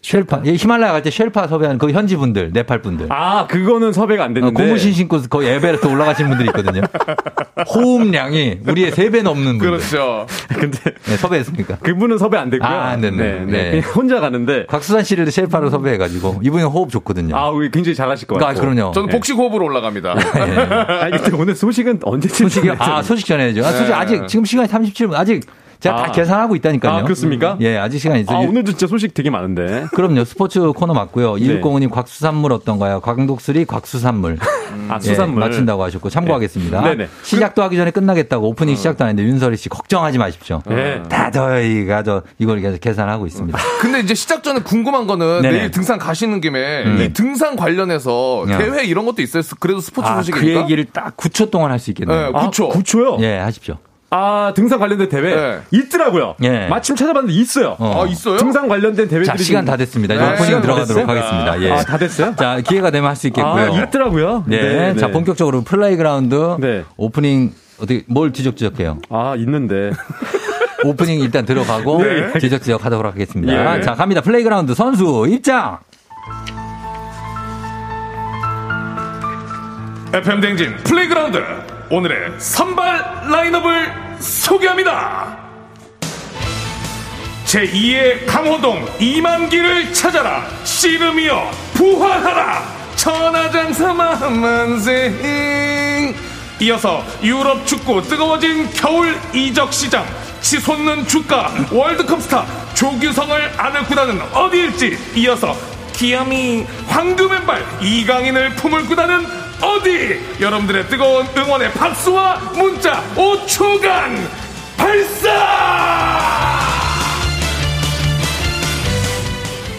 [SPEAKER 1] 쉘파. 예, 히말라야 갈 때 쉘파 섭외하는 그 현지 분들, 네팔 분들.
[SPEAKER 9] 아, 그거는 섭외가 안 됐는데.
[SPEAKER 1] 어, 고무신 신고 거의 에베레스트 올라가시는 분들이 있거든요. 호흡량이 우리의 3배 넘는 분들.
[SPEAKER 8] 그렇죠.
[SPEAKER 9] 근데
[SPEAKER 1] 네, 섭외했습니까?
[SPEAKER 9] 그분은 섭외 안 됐고요.
[SPEAKER 1] 아, 안 됐네. 네,
[SPEAKER 9] 네. 혼자 가는데.
[SPEAKER 1] 곽수산 씨를 쉘파로 섭외해 가지고 이분이 호흡 좋거든요.
[SPEAKER 9] 아, 굉장히 잘하실 것 같아요.
[SPEAKER 1] 아, 그럼요.
[SPEAKER 8] 저는 복식 호흡으로 올라갑니다.
[SPEAKER 9] 네. 아, 근데 오늘 소식은 언제쯤
[SPEAKER 1] 소식이 아, 소식 전해야죠. 아, 소식 아직 지금 시간이 37분. 아직 제가 아. 다 계산하고 있다니까요.
[SPEAKER 9] 아, 그렇습니까?
[SPEAKER 1] 예, 아직 시간 있어요.
[SPEAKER 9] 아, 오늘도 진짜 소식 되게 많은데.
[SPEAKER 1] 그럼요. 스포츠 코너 맞고요. 네. 이육공우님 곽수산물 어떤가요? 광독3 곽수산물.
[SPEAKER 9] 음. 아, 수산물.
[SPEAKER 1] 예, 맞춘다고 하셨고 참고하겠습니다. 네. 네네. 시작도 하기 전에 끝나겠다고 오프닝 어. 시작도 안 했는데 윤설이 씨 걱정하지 마십시오. 네. 다 저희가 저 이걸 계속 계산하고 있습니다.
[SPEAKER 8] 근데 이제 시작 전에 궁금한 거는 네네. 내일 등산 가시는 김에 음. 이 등산 관련해서 네. 대회 이런 것도 있어요. 그래도 스포츠 아, 소식이니까.
[SPEAKER 1] 그 얘기를 딱 9초 동안 할 수 있겠네요.
[SPEAKER 8] 네, 9초.
[SPEAKER 9] 아, 9초요?
[SPEAKER 1] 예, 하십시오.
[SPEAKER 9] 아 등산 관련된 대회 네. 있더라고요. 예. 마침 찾아봤는데 있어요.
[SPEAKER 8] 어. 아 있어요?
[SPEAKER 9] 등산 관련된 대회들이
[SPEAKER 1] 자 시간 다 됐습니다. 네. 오프닝 들어가도록 하겠습니다. 예.
[SPEAKER 9] 아 다 됐어요?
[SPEAKER 1] 자 기회가 되면 할 수 있겠고요.
[SPEAKER 9] 아, 있더라고요.
[SPEAKER 1] 네. 네. 자 본격적으로 플레이그라운드 네. 오프닝 어떻게 뭘 지적지적해요?
[SPEAKER 9] 아 있는데.
[SPEAKER 1] 오프닝 일단 들어가고 네. 지적지적 하도록 하겠습니다. 예. 자 갑니다. 플레이그라운드 선수 입장.
[SPEAKER 8] FM 댕진 플레이그라운드 오늘의 선발 라인업을 소개합니다. 제2의 강호동 이만기를 찾아라. 씨름이여 부활하라. 천하장사 만생 이어서 유럽 축구 뜨거워진 겨울 이적 시장. 치솟는 주가 월드컵 스타 조규성을 안을 구다는 어디일지. 이어서 기암이 황금왼발 이강인을 품을 구다는 어디 여러분들의 뜨거운 응원의 박수와 문자 5초간 발사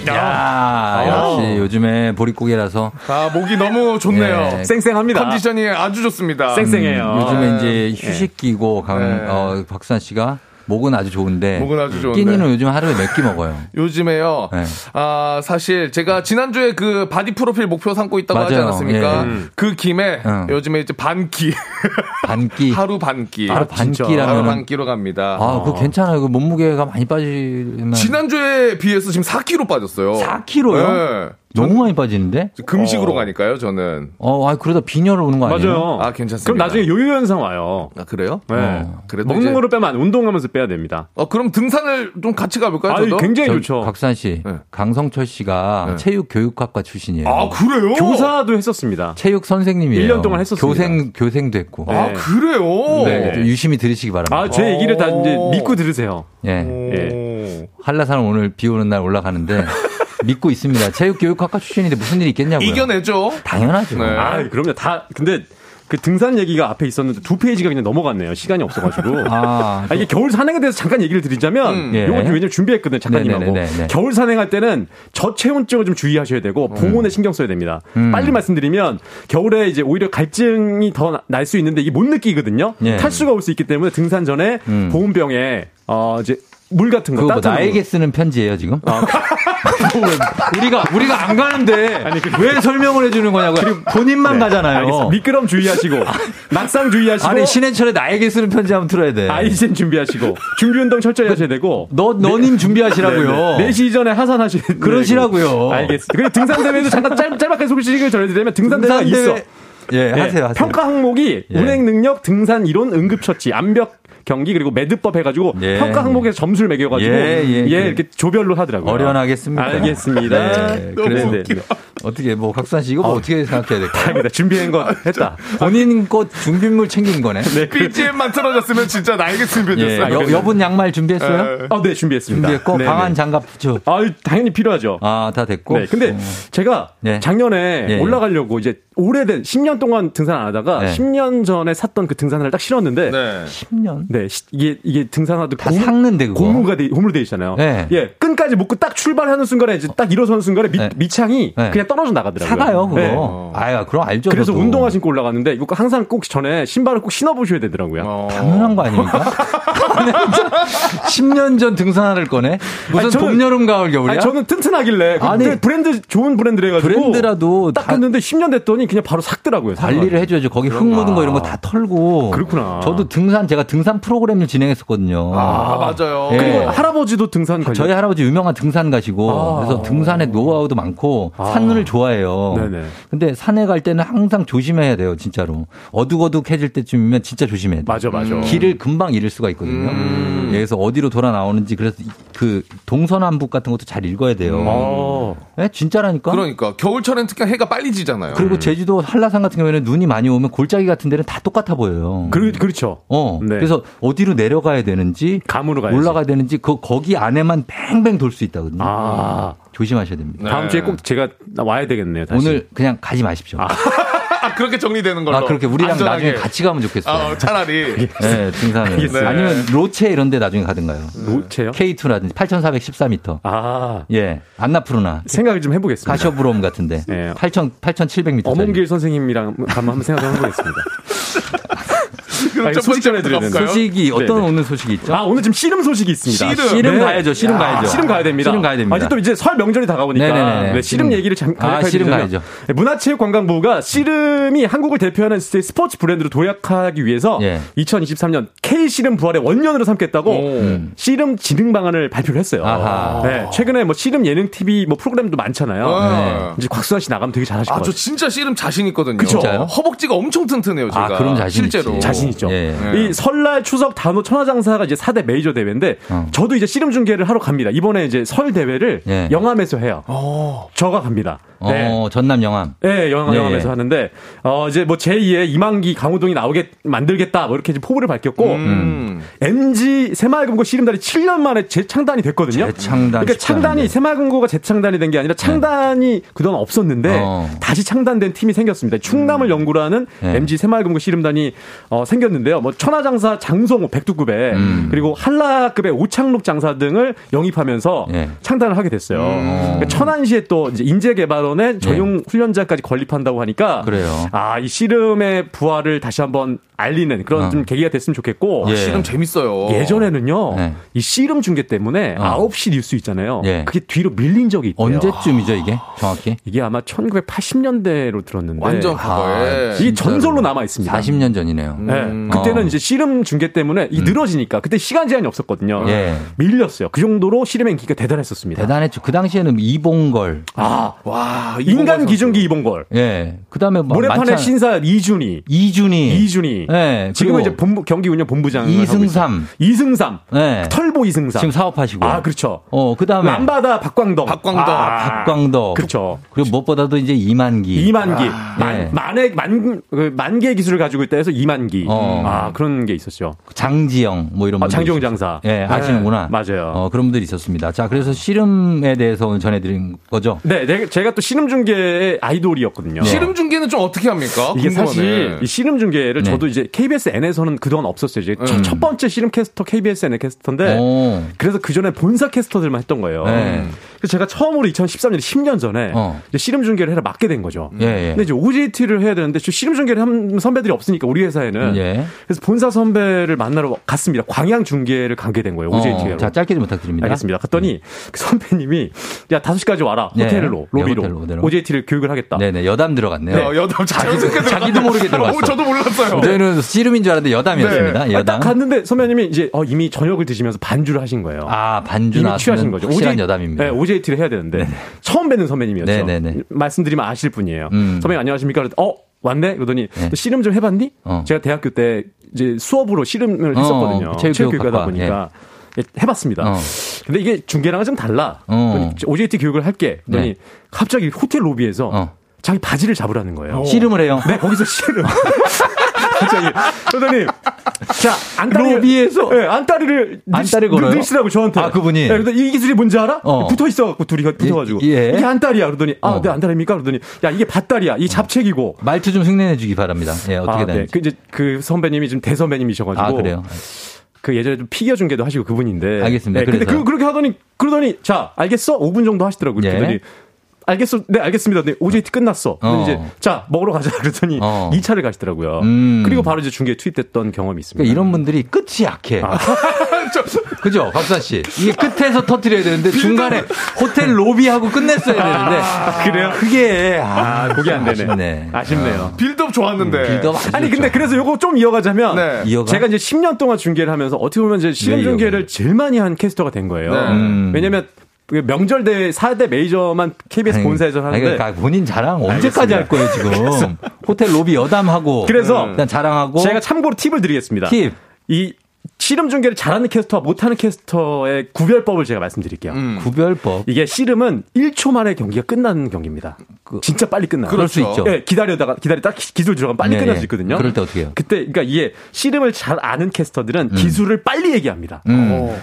[SPEAKER 1] 야, 역시 요즘에 보릿고개라서.
[SPEAKER 8] 아, 목이 너무 좋네요.
[SPEAKER 9] 예. 쌩쌩합니다.
[SPEAKER 8] 컨디션이 아주 좋습니다.
[SPEAKER 9] 쌩쌩해요.
[SPEAKER 1] 음, 요즘에 이제 휴식기고, 강, 네. 어, 박수환 씨가 목은 아주 좋은데.
[SPEAKER 10] 목은 아주 좋은데.
[SPEAKER 1] 끼니는 요즘 하루에 몇 끼 먹어요.
[SPEAKER 10] 요즘에요. 네. 아 사실 제가 지난주에 그 body 프로필 목표 삼고 있다고 맞아요. 하지 않았습니까? 예. 그 김에 어. 요즘에 이제 반끼.
[SPEAKER 1] 반끼.
[SPEAKER 10] 하루 반끼.
[SPEAKER 1] 하루 반끼라면
[SPEAKER 10] 하루 반끼로 갑니다.
[SPEAKER 1] 아, 그 괜찮아요. 그 몸무게가 많이 빠지면.
[SPEAKER 10] 지난주에 비해서 지금 4kg 빠졌어요.
[SPEAKER 1] 4kg요? 네. 너무 많이 빠지는데?
[SPEAKER 10] 금식으로 어. 가니까요, 저는.
[SPEAKER 1] 어, 아, 그러다 빈혈을 오는 거 아니에요?
[SPEAKER 9] 맞아요.
[SPEAKER 10] 아, 괜찮습니다.
[SPEAKER 9] 그럼 나중에 요요 현상 와요.
[SPEAKER 10] 아, 그래요?
[SPEAKER 9] 네. 어. 그래도 먹는 이제... 거를 빼면 안, 운동하면서 빼야 됩니다.
[SPEAKER 10] 어, 그럼 등산을 좀 같이 가볼까요?
[SPEAKER 9] 아, 굉장히 좋죠.
[SPEAKER 1] 박산 씨, 네. 강성철 씨가 네. 체육 교육학과 출신이에요.
[SPEAKER 10] 아, 그래요?
[SPEAKER 9] 교사도 했었습니다.
[SPEAKER 1] 체육 선생님이에요.
[SPEAKER 9] 1년 동안 했었습니다.
[SPEAKER 1] 교생, 교생도 했고.
[SPEAKER 10] 아, 네. 그래요?
[SPEAKER 1] 네. 유심히 들으시기 바랍니다.
[SPEAKER 9] 아, 제 얘기를 다 이제 믿고 들으세요.
[SPEAKER 1] 예. 예. 한라산 오늘 비 오는 날 올라가는데 믿고 있습니다. 체육교육학과 출신인데 무슨 일이 있겠냐고요.
[SPEAKER 10] 이겨내죠.
[SPEAKER 1] 당연하죠.
[SPEAKER 9] 네. 아, 그럼요. 다 근데 그 등산 얘기가 앞에 있었는데 두 페이지가 그냥 넘어갔네요. 시간이 없어가지고. 아, 아, 이게 겨울 산행에 대해서 잠깐 얘기를 드리자면, 음. 예. 요거 왜냐면 준비했거든요, 작가님하고. 네네네네. 겨울 산행할 때는 저체온증을 좀 주의하셔야 되고, 음. 봉온에 음. 신경 써야 됩니다. 음. 빨리 말씀드리면, 겨울에 이제 오히려 갈증이 더 날 수 있는데 이게 못 느끼거든요. 예. 탈수가 올 수 있기 때문에 등산 전에 음. 보온병에, 어, 이제 물 같은 거.
[SPEAKER 1] 그거 뭐 나에게 쓰는 편지예요 지금? 아. 우리가 우리가 안 가는데 아니, 왜 설명을 해주는 거냐고요? 본인만 네. 가잖아요. 알겠습니다.
[SPEAKER 9] 미끄럼 주의하시고 낙상 주의하시고.
[SPEAKER 1] 아니 신해철의 나에게 쓰는 편지 한번 틀어야 돼.
[SPEAKER 9] 아이젠 준비하시고 준비 운동 철저히 하셔야 되고.
[SPEAKER 1] 너 너님 준비하시라고요.
[SPEAKER 9] 네, 4시 전에 하산하셔야
[SPEAKER 1] 돼. 그러시라고요.
[SPEAKER 9] 알겠습니다. 그리고 등산 대회도 잠깐 짧, 짧게 소식을 전해드리면 등산 대회가 있어.
[SPEAKER 1] 예, 네, 하세요, 하세요.
[SPEAKER 9] 평가 항목이 예. 운행 능력, 등산 이론, 응급처치, 암벽 경기 그리고 매듭법 해가지고 예. 평가 항목에서 점수를 매겨가지고 예, 예, 예, 이렇게 조별로 하더라고요.
[SPEAKER 1] 어련하겠습니다.
[SPEAKER 9] 알겠습니다.
[SPEAKER 1] 네. 그런데 네. 어떻게 뭐 각수한 씨 이거 뭐 어, 떻게 생각해야 될까요?
[SPEAKER 9] 다행이다. 준비한 거 했다.
[SPEAKER 1] 본인 것 준비물 챙긴 거네. 네.
[SPEAKER 10] BGM만 틀어졌으면 진짜 나에게 준비했어요.
[SPEAKER 1] 예. 여 분 양말 준비했어요?
[SPEAKER 9] 네. 어, 네 준비했습니다.
[SPEAKER 1] 준비했고 네, 방한 네. 장갑 부츠.
[SPEAKER 9] 아 당연히 필요하죠.
[SPEAKER 1] 아 다 됐고.
[SPEAKER 9] 네. 근데 어. 제가 네. 작년에 예. 올라가려고 이제 오래된 10년 동안 등산 안 하다가 네. 10년 전에 샀던 그 등산화를 딱 신었는데
[SPEAKER 1] 네. 10년?
[SPEAKER 9] 네. 이게 이게 등산화도
[SPEAKER 1] 다 고무, 삭는데 그거.
[SPEAKER 9] 고무가 돼, 고무로 돼 있잖아요. 네. 예. 끈까지 묶고 딱 출발하는 순간에 이제 딱 일어서는 순간에 미, 네. 밑창이 네. 그냥 떨어져 나가더라고요.
[SPEAKER 1] 사가요, 그거. 네. 아유, 그럼 알죠.
[SPEAKER 9] 그래서 저도. 운동화 신고 올라갔는데 이거 항상 꼭 전에 신발을 꼭 신어 보셔야 되더라고요. 어.
[SPEAKER 1] 당연한 거 아닙니까? 10년 전 등산화를 꺼내? 무슨 아니, 저는, 봄, 여름, 가을, 겨울이야?
[SPEAKER 9] 아니, 저는 튼튼하길래 아니 브랜드 좋은 브랜드래 가지고
[SPEAKER 1] 브랜드라도
[SPEAKER 9] 딱 했는데 10년 됐더니 그냥 바로 삭더라고요.
[SPEAKER 1] 관리를 해 줘야죠. 거기 흙 묻은 거 이런 거 다 털고.
[SPEAKER 9] 그렇구나.
[SPEAKER 1] 저도 등산 제가 등산 프로그램을 진행했었거든요.
[SPEAKER 10] 아, 맞아요.
[SPEAKER 9] 예. 그리고 할아버지도 등산
[SPEAKER 1] 가죠. 저희 할아버지 유명한 등산 가시고 아. 그래서 등산의 노하우도 많고 아. 산을 좋아해요. 네네. 근데 산에 갈 때는 항상 조심해야 돼요, 진짜로. 어둑어둑해질 때쯤이면 진짜 조심해야 돼요.
[SPEAKER 9] 맞아, 맞아. 음.
[SPEAKER 1] 길을 금방 잃을 수가 있거든요. 음. 그래서 어디로 돌아 나오는지 그래서 그 동서남북 같은 것도 잘 읽어야 돼요. 음. 네? 진짜라니까.
[SPEAKER 10] 그러니까 겨울철엔 특히 해가 빨리 지잖아요.
[SPEAKER 1] 그리고 제주도 한라산 같은 경우에는 눈이 많이 오면 골짜기 같은 데는 다 똑같아 보여요.
[SPEAKER 9] 그, 그렇죠.
[SPEAKER 1] 어. 네. 그래서 어디로 내려가야 되는지
[SPEAKER 9] 감으로 가야지.
[SPEAKER 1] 올라가야 되는지 그 거기 안에만 뱅뱅 돌 수 있다거든요. 아. 조심하셔야 됩니다.
[SPEAKER 9] 다음 주에 꼭 제가 와야 되겠네요. 다시.
[SPEAKER 1] 오늘 그냥 가지 마십시오. 아.
[SPEAKER 10] 아, 그렇게 정리되는 걸로.
[SPEAKER 1] 아, 그렇게 우리랑 안전하게. 나중에 같이 가면 좋겠어요.
[SPEAKER 10] 아, 차라리.
[SPEAKER 1] 네, 등산을. 네. 아니면 로체 이런 데 나중에 가든가요.
[SPEAKER 9] 로체요?
[SPEAKER 1] K2라든지 8,414m. 아. 예. 안나푸르나.
[SPEAKER 9] 생각을 좀 해보겠습니다.
[SPEAKER 1] 가셔브롬 같은데. 네. 8,000, 8,700m.
[SPEAKER 9] 어몽길 선생님이랑 한번 생각 좀 해보겠습니다.
[SPEAKER 10] 아니, 소식 전해드리는
[SPEAKER 1] 소식이 어떤 네 오늘 소식이 있죠?
[SPEAKER 9] 아 오늘 지금 씨름 소식이 있습니다.
[SPEAKER 1] 씨름, 씨름 네. 가야죠. 씨름 가야죠.
[SPEAKER 9] 씨름 가야 됩니다.
[SPEAKER 1] 씨름 가야 됩니다.
[SPEAKER 9] 아직 또 이제 설 명절이 다가오니까 네, 씨름 얘기를 잠깐
[SPEAKER 1] 아, 씨름 가야죠.
[SPEAKER 9] 네, 문화체육관광부가 씨름이 한국을 대표하는 스포츠 브랜드로 도약하기 위해서 예. 2023년 K 씨름 부활의 원년으로 삼겠다고 음. 씨름 진흥 방안을 발표를 했어요. 네, 최근에 뭐 씨름 예능 TV 뭐 프로그램도 많잖아요. 네. 이제 곽수환 씨 나가면 되게 잘하실 것 같아요.
[SPEAKER 10] 아, 저 진짜 씨름 자신 있거든요.
[SPEAKER 9] 그쵸?
[SPEAKER 10] 허벅지가 엄청 튼튼해요, 제가.
[SPEAKER 1] 아, 그럼 자신
[SPEAKER 10] 실제로
[SPEAKER 9] 자신 있죠. 예. 이 설날 추석 단호 천하장사가 이제 4대 메이저 대회인데 어. 저도 이제 씨름 중계를 하러 갑니다. 이번에 이제 설 대회를 예. 영암에서 해요. 오. 어. 저가 갑니다.
[SPEAKER 1] 네. 어, 전남 영암.
[SPEAKER 9] 네, 영암, 예, 영암에서 예. 하는데, 어, 이제 뭐 제2의 이만기 강호동이 나오게 만들겠다, 뭐 이렇게 포부를 밝혔고, 음. MG 새마을금고 씨름단이 7년 만에 재창단이 됐거든요.
[SPEAKER 1] 재창단.
[SPEAKER 9] 그러니까 창단이 새마을금고가 재창단이 된 게 아니라 창단이 네. 그동안 없었는데, 어. 다시 창단된 팀이 생겼습니다. 충남을 음. 연구로 하는 네. MG 새마을금고 씨름단이 어, 생겼는데요. 뭐 천하장사 장성호 백두급에, 음. 그리고 한라급의 오창록 장사 등을 영입하면서 네. 창단을 하게 됐어요. 음. 그러니까 천안시에 또 이제 인재개발 전에 전용 네. 훈련자까지 건립한다고 하니까 그래요. 아, 이 씨름의 부활을 다시 한번 알리는 그런 어. 좀 계기가 됐으면 좋겠고
[SPEAKER 10] 예. 씨름 재밌어요.
[SPEAKER 9] 예전에는,요. 네. 이 씨름 중계 때문에 어. 9시 뉴스 있잖아요. 예. 그게 뒤로 밀린 적이 있대요.
[SPEAKER 1] 언제쯤이죠, 이게? 정확히?
[SPEAKER 9] 이게 아마 1980년대로 들었는데
[SPEAKER 10] 완전 과거에
[SPEAKER 9] 아, 이게 전설로 남아 있습니다.
[SPEAKER 1] 40년 전이네요.
[SPEAKER 9] 네. 음. 그때는 어. 이제 씨름 중계 때문에 이 음. 늘어지니까 그때 시간 제한이 없었거든요. 예. 밀렸어요. 그 정도로 씨름의 인기가 대단했었습니다.
[SPEAKER 1] 대단했죠. 그 당시에는 이봉걸.
[SPEAKER 9] 아, 와, 인간 기준기 이봉걸.
[SPEAKER 1] 예. 그다음에
[SPEAKER 9] 뭐 모래판의 신사 이준희.
[SPEAKER 1] 이준희.
[SPEAKER 9] 이준희. 네. 지금은 이제 본부, 경기 운영 본부장.
[SPEAKER 1] 이승삼.
[SPEAKER 9] 이승삼. 네. 털보 이승삼.
[SPEAKER 1] 지금 사업하시고.
[SPEAKER 9] 아, 그렇죠.
[SPEAKER 1] 어, 그 다음에.
[SPEAKER 9] 남바다 박광덕.
[SPEAKER 10] 박광덕.
[SPEAKER 1] 아, 박광덕.
[SPEAKER 9] 그렇죠.
[SPEAKER 1] 그리고 무엇보다도 이제 이만기.
[SPEAKER 9] 이만기. 아, 만, 네. 만의, 만, 그 만개 기술을 가지고 있다 해서 이만기. 어. 아, 그런 게 있었죠.
[SPEAKER 1] 장지영, 뭐 이런 분.
[SPEAKER 9] 아, 장지영 장사.
[SPEAKER 1] 예, 네, 아시는구나.
[SPEAKER 9] 맞아요.
[SPEAKER 1] 어, 그런 분들이 있었습니다. 자, 그래서 씨름에 대해서 오늘 전해 드린 거죠.
[SPEAKER 9] 네, 네 제가 또 씨름 중계의 아이돌이었거든요.
[SPEAKER 10] 씨름 중계는 좀 어떻게 합니까?
[SPEAKER 9] 이게 궁금하네. 사실 이 씨름 중계를 네. 저도 이제 KBS N에서는 그동안 없었어요. 이제 음. 첫, 번째 씨름 캐스터 KBS N 캐스터인데 오. 그래서 그 전에 본사 캐스터들만 했던 거예요. 네. 그래서 제가 처음으로 2013년 10년 전에 어. 이제 씨름 중계를 해라 맡게 된 거죠. 예, 예. 근데 이제 OJT를 해야 되는데 씨름 중계를 한 선배들이 없으니까 우리 회사에는 예. 그래서 본사 선배를 만나러 갔습니다. 광양 중계를 가게 된 거예요. OJT로. 어.
[SPEAKER 1] 자 짧게 좀 부탁드립니다.
[SPEAKER 9] 알겠습니다. 갔더니 음. 그 선배님이 야 5시까지 와라 네. 호텔로 네, 로비로 호텔로. OJT를 교육을 하겠다.
[SPEAKER 1] 네네 여담 들어갔네요. 네,
[SPEAKER 10] 여담
[SPEAKER 1] 자기도, 자기도 모르게 들어갔어. 어,
[SPEAKER 10] 저도 몰랐어요.
[SPEAKER 1] 저희는 씨름인 줄 알았는데 여담이었습니다. 네. 여담.
[SPEAKER 9] 아, 딱 갔는데 선배님이 이제 어, 이미 저녁을 드시면서 반주를 하신 거예요.
[SPEAKER 1] 아 반주 나
[SPEAKER 9] 취하신 거죠.
[SPEAKER 1] OJ, 여담입니다.
[SPEAKER 9] 네, OJT를 해야 되는데 네네. 처음 뵙는 선배님이었죠. 네네네. 말씀드리면 아실 분이에요. 음. 선배님 안녕하십니까? 어 왔네? 그러더니 네. 씨름 좀 해봤니? 어. 제가 대학교 때 이제 수업으로 씨름을 어, 했었거든요. 어, 체육교육하다 보니까. 예. 해봤습니다. 어. 근데 이게 중계랑은 좀 달라. 어. OJT 교육을 할게. 네. 갑자기 호텔 로비에서 어. 자기 바지를 잡으라는 거예요.
[SPEAKER 1] 씨름을 해요?
[SPEAKER 9] 네, 거기서 씨름. 갑자기. 그러더니, 자, 안다리.
[SPEAKER 1] 로비에서?
[SPEAKER 9] 네, 안다리를.
[SPEAKER 1] 안다리 걸어요?
[SPEAKER 9] 넣으시라고 저한테.
[SPEAKER 1] 아, 그분이?
[SPEAKER 9] 네, 그래서 이 기술이 뭔지 알아? 어. 붙어 있어갖고 둘이 붙어가지고. 예. 이게 안다리야. 그러더니, 아, 어. 네, 안다리입니까? 그러더니, 야, 이게 밭다리야. 이 잡채기고.
[SPEAKER 1] 말투 좀 흉내내주기 바랍니다. 예, 어떻게 아, 네.
[SPEAKER 9] 그, 이제 그 선배님이 지금 대선배님이셔가지고.
[SPEAKER 1] 아, 그래요?
[SPEAKER 9] 그 예전에 좀 피겨 중계도 하시고 그분인데.
[SPEAKER 1] 알겠습니다.
[SPEAKER 9] 네, 근데 그, 그렇게 하더니, 그러더니, 자, 알겠어? 5분 정도 하시더라고요. 예. 그러더니, 알겠어. 네, 알겠습니다. 네, OJT 끝났어. 어. 이제 자, 먹으러 가자 그랬더니 어. 2차를 가시더라고요. 음. 그리고 바로 이제 중계에 투입됐던 경험이 있습니다.
[SPEAKER 1] 그러니까 이런 분들이 끝이 약해. 아. 그죠? 박사 씨. 이게 끝에서 터트려야 되는데 중간에 호텔 로비하고 끝냈어야 되는데.
[SPEAKER 9] 아, 그래요?
[SPEAKER 1] 그게
[SPEAKER 9] 아, 그게 안 되네. 아쉽네. 아쉽네요.
[SPEAKER 10] 어. 빌드업 좋았는데. 음,
[SPEAKER 1] 빌드업
[SPEAKER 9] 아니
[SPEAKER 1] 좋죠.
[SPEAKER 9] 근데 그래서 요거 좀 이어가자면 네. 이어가? 제가 이제 10년 동안 중계를 하면서 어떻게 보면 이제 시험 네, 중계를 제일 많이 한 캐스터가 된 거예요. 네. 음. 왜냐면 그 명절 대 4대 메이저만 KBS 아니, 본사에서 하는데
[SPEAKER 1] 그러니까 본인 자랑 언제까지 할 거예요 지금 호텔 로비 여담하고
[SPEAKER 9] 그래서
[SPEAKER 1] 일단 자랑하고
[SPEAKER 9] 제가 참고로 팁을 드리겠습니다.
[SPEAKER 1] 팁.
[SPEAKER 9] 이 씨름 중계를 잘하는 캐스터와 못하는 캐스터의 구별법을 제가 말씀드릴게요. 음.
[SPEAKER 1] 구별법.
[SPEAKER 9] 이게 씨름은 1초 만에 경기가 끝나는 경기입니다. 그, 진짜 빨리 끝나요.
[SPEAKER 1] 그럴 수 있죠.
[SPEAKER 9] 네, 기다려다가 기다리다 기술 들어가면 빨리 네, 끝날 수 네. 있거든요.
[SPEAKER 1] 그럴 때 어떻게 해요?
[SPEAKER 9] 그때 그러니까 이게 씨름을 잘 아는 캐스터들은 음. 기술을 빨리 얘기합니다. 음.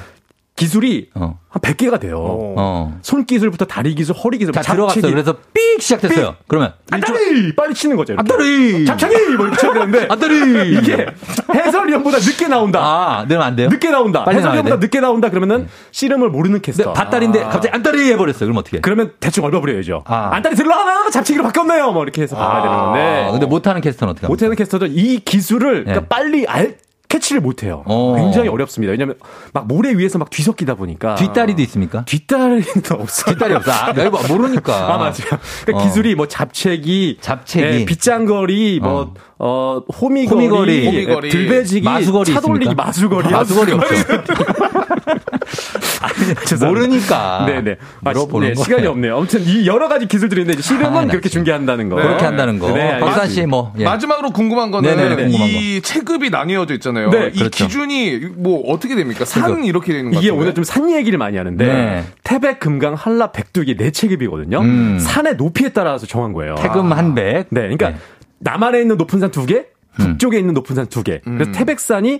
[SPEAKER 9] 기술이 어. 한 100개가 돼요. 어. 어. 손기술부터 다리 기술, 허리 기술.
[SPEAKER 1] 자, 들어갔어. 그래서 삑 시작됐어요. 삑. 그러면.
[SPEAKER 9] 안다리! 빨리 치는 거죠.
[SPEAKER 1] 안다리!
[SPEAKER 9] 잡창이! 뭐 이렇게 쳐야 되는데.
[SPEAKER 1] 안다리!
[SPEAKER 9] 이게 해설위원보다 늦게 나온다.
[SPEAKER 1] 아, 늘면 안 돼요?
[SPEAKER 9] 늦게 나온다. 해설위원보다 늦게 나온다. 그러면은 네. 씨름을 모르는 캐스터.
[SPEAKER 1] 밭다리인데 아. 갑자기 안다리 해버렸어요. 그럼 어떻게?
[SPEAKER 9] 그러면 대충 얼버무려야죠. 아. 안다리 들러가나 잡치기로 바뀌었네요. 뭐 이렇게 해서 봐야 아. 되는 건데.
[SPEAKER 1] 근데 못하는 캐스터는 어떻게
[SPEAKER 9] 못하는 캐스터도 이 기술을 네. 그러니까 빨리 알, 캐치를 못해요. 어. 굉장히 어렵습니다. 왜냐하면 막 모래 위에서 막 뒤섞이다 보니까
[SPEAKER 1] 뒷다리도 있습니까?
[SPEAKER 9] 뒷다리는 없어.
[SPEAKER 1] 뒷다리 없어. 아, 모르니까.
[SPEAKER 9] 아 맞아요. 그러니까 어. 기술이 뭐 잡채기,
[SPEAKER 1] 잡채기, 예,
[SPEAKER 9] 빗장거리, 뭐 어. 어, 호미거리, 호미거리, 호미거리 들배지기,
[SPEAKER 1] 마수거리
[SPEAKER 9] 차돌리기, 마수거리.
[SPEAKER 1] 마수거리 없 어. 모르니까.
[SPEAKER 9] 네네. 아, 네, 시간이 없네요. 아무튼 이 여러 가지 기술들이 있는데 실험은 아, 그렇게 중계한다는 거.
[SPEAKER 1] 네. 그렇게 한다는 거. 네, 박사 씨 뭐.
[SPEAKER 10] 예. 마지막으로 궁금한 거는 네네네, 궁금한 이 거. 체급이 나뉘어져 있잖아요. 네, 이 그렇죠. 기준이 뭐 어떻게 됩니까? 산 체급. 이렇게 되는 거
[SPEAKER 9] 이게 오늘 좀 산 얘기를 많이 하는데 네. 태백, 금강, 한라, 백두 이게 네 체급이거든요. 음. 산의 높이에 따라서 정한 거예요.
[SPEAKER 1] 태금 한 백.
[SPEAKER 9] 네, 그러니까 네. 남한에 있는 높은 산 두 개, 북쪽에 음. 있는 높은 산 두 개. 그래서 음. 태백산이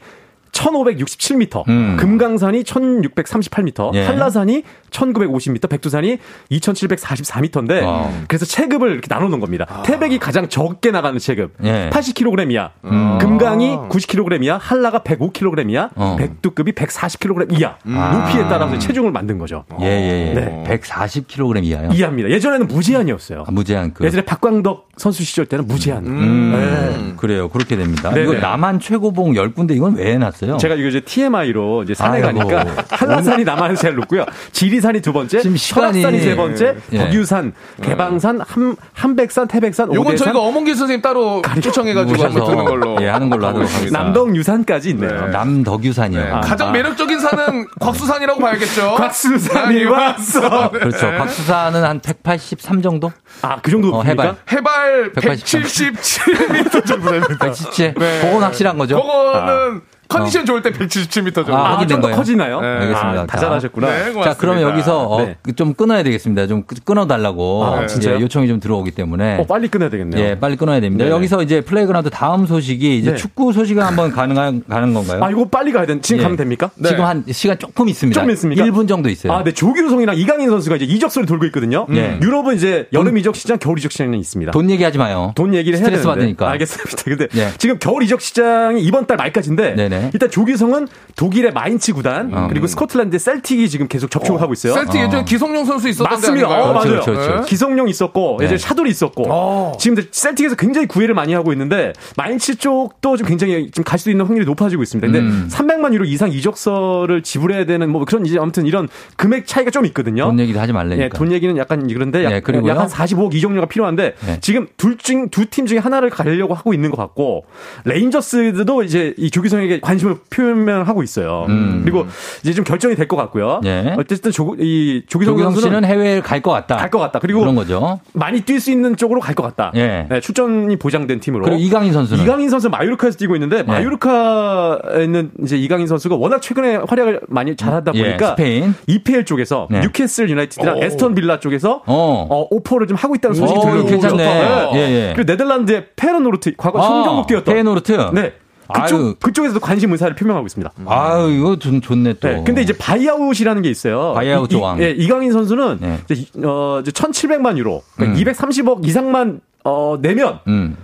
[SPEAKER 9] 1567m, 음. 금강산이 1638m, 예. 한라산이 1950m, 백두산이 2744m인데 어. 그래서 체급을 이렇게 나눠 놓은 겁니다. 아. 태백이 가장 적게 나가는 체급. 예. 80kg 이하. 음. 금강이 90kg 이하, 한라가 105kg 이하, 어. 백두급이 140kg 이하. 음. 높이에 따라서 체중을 만든 거죠.
[SPEAKER 1] 예, 예, 예. 네. 140kg 이하요?
[SPEAKER 9] 이하입니다. 예전에는 무제한이었어요.
[SPEAKER 1] 아, 무제한.
[SPEAKER 9] 그. 예전에 박광덕 선수 시절 때는 무제한.
[SPEAKER 1] 음. 네. 그래요. 그렇게 됩니다. 네네. 이거 남한 최고봉 10군데 이건 왜 해놨어요?
[SPEAKER 9] 제가 이거 이제 TMI로 이제 산에 가니까 한라산이 남한에서 제일 높고요. 지리 산이 두 번째, 설악산이 세 번째, 예. 덕유산, 개방산, 한, 한백산, 태백산,
[SPEAKER 10] 요건 오대산. 저희가 어몽길 선생님 따로 초청해가지고 한번 듣는 걸로.
[SPEAKER 1] 예, 하는 걸로 하도록 하겠습니다.
[SPEAKER 9] 남덕유산까지 있네요.
[SPEAKER 1] 네. 남덕유산이요. 네.
[SPEAKER 10] 아, 가장 아. 매력적인 산은 곽수산이라고 봐야겠죠.
[SPEAKER 9] 곽수산이 왔어.
[SPEAKER 1] 네. 그렇죠. 곽수산은 한 183 정도?
[SPEAKER 9] 아, 그 정도
[SPEAKER 10] 어, 해발. 해발 177m 정도 됩니다.
[SPEAKER 1] 177. 네. 그건 확실한 거죠.
[SPEAKER 10] 그거는 아. 컨디션 어. 좋을 때 177m 정도.
[SPEAKER 9] 아, 확인된 거예요. 커지나요?
[SPEAKER 1] 네. 알겠습니다. 아,
[SPEAKER 9] 다 잘하셨구나. 네,
[SPEAKER 1] 자, 그러면 여기서 어, 네. 좀 끊어야 되겠습니다. 좀 끊어달라고. 아, 예, 요청이 좀 들어오기 때문에.
[SPEAKER 9] 어, 빨리 끊어야 되겠네요.
[SPEAKER 1] 예, 빨리 끊어야 됩니다. 네 여기서 이제 플레이그라운드 다음 소식이 이제 네. 축구 소식을 한번 가능한, 가는 건가요?
[SPEAKER 9] 아, 이거 빨리 가야 되는, 지금 예. 가면 됩니까?
[SPEAKER 1] 지금 한 시간 조금 있습니다.
[SPEAKER 9] 좀 있습니까?
[SPEAKER 1] 1분 정도 있어요.
[SPEAKER 9] 아, 네. 조규성이랑 이강인 선수가 이제 이적설이 돌고 있거든요. 음. 유럽은 이제 여름 이적 시장, 겨울 이적 시장이 있습니다.
[SPEAKER 1] 돈 얘기하지 마요.
[SPEAKER 9] 돈 얘기를
[SPEAKER 1] 해야 되는데. 받으니까.
[SPEAKER 9] 알겠습니다. 근데 예. 지금 겨울 이적 시장이 이번 달 말까지인데 네네. 일단 조규성은 규성은 독일의 마인츠 구단 음. 그리고 스코틀랜드 셀틱이 지금 계속 접촉을 어. 하고 있어요.
[SPEAKER 10] 셀틱 예전에 어. 기성용 선수 있었던
[SPEAKER 9] 맞습니다. 어, 맞아요. 그렇죠, 그렇죠, 그렇죠. 기성용 있었고 네. 예전에 샤돌이 있었고 어. 지금 셀틱에서 굉장히 구애를 많이 하고 있는데 마인츠 쪽도 좀 굉장히 지금 갈수 있는 확률이 높아지고 있습니다. 근데 음. 300만 유로 이상 이적서를 지불해야 되는 뭐 그런 이제 아무튼 이런 금액 차이가 좀 있거든요.
[SPEAKER 1] 돈 얘기도 하지 말래니까.
[SPEAKER 9] 예, 돈 얘기는 약간 그런데 약, 예, 그리고 약간 45억 이적료가 필요한데 예. 지금 둘 중 두 팀 중에 하나를 가려고 하고 있는 것 같고 레인저스도 이제 이 조규성에게 관심을 표명하고 있어요. 음. 그리고 이제 좀 결정이 될 것 같고요. 예. 어쨌든 조, 이 조규성, 조규성
[SPEAKER 1] 씨는 해외에 갈것 같다.
[SPEAKER 9] 갈 것 같다. 그리고
[SPEAKER 1] 그런 거죠.
[SPEAKER 9] 많이 뛸 수 있는 쪽으로 갈 것 같다. 예. 네, 출전이 보장된 팀으로.
[SPEAKER 1] 그리고 이강인 선수는
[SPEAKER 9] 이강인 선수 마요르카에서 뛰고 있는데 예. 마요르카에 있는 이제 이강인 선수가 워낙 최근에 활약을 많이 잘하다 예, 보니까
[SPEAKER 1] 스페인
[SPEAKER 9] EPL 쪽에서 네. 뉴캐슬 유나이티드랑 오. 애스턴 빌라 쪽에서 어. 어, 오퍼를 좀 하고 있다는 소식이 들려요.
[SPEAKER 1] 괜찮네. 예, 예.
[SPEAKER 9] 그리고 네덜란드의 페예노르트 과거 아, 송종국 뛰었던
[SPEAKER 1] 페예노르트.
[SPEAKER 9] 네. 그쪽 아유. 그쪽에서도 관심 의사를 표명하고 있습니다.
[SPEAKER 1] 아유 이거 좀 좋네 또. 네,
[SPEAKER 9] 근데 이제 buyout이라는 게 있어요.
[SPEAKER 1] buyout 조항.
[SPEAKER 9] 예, 이강인 선수는 네. 이제 어 이제 1,700만 유로, 그러니까 음. 230억 이상만 어 내면 음.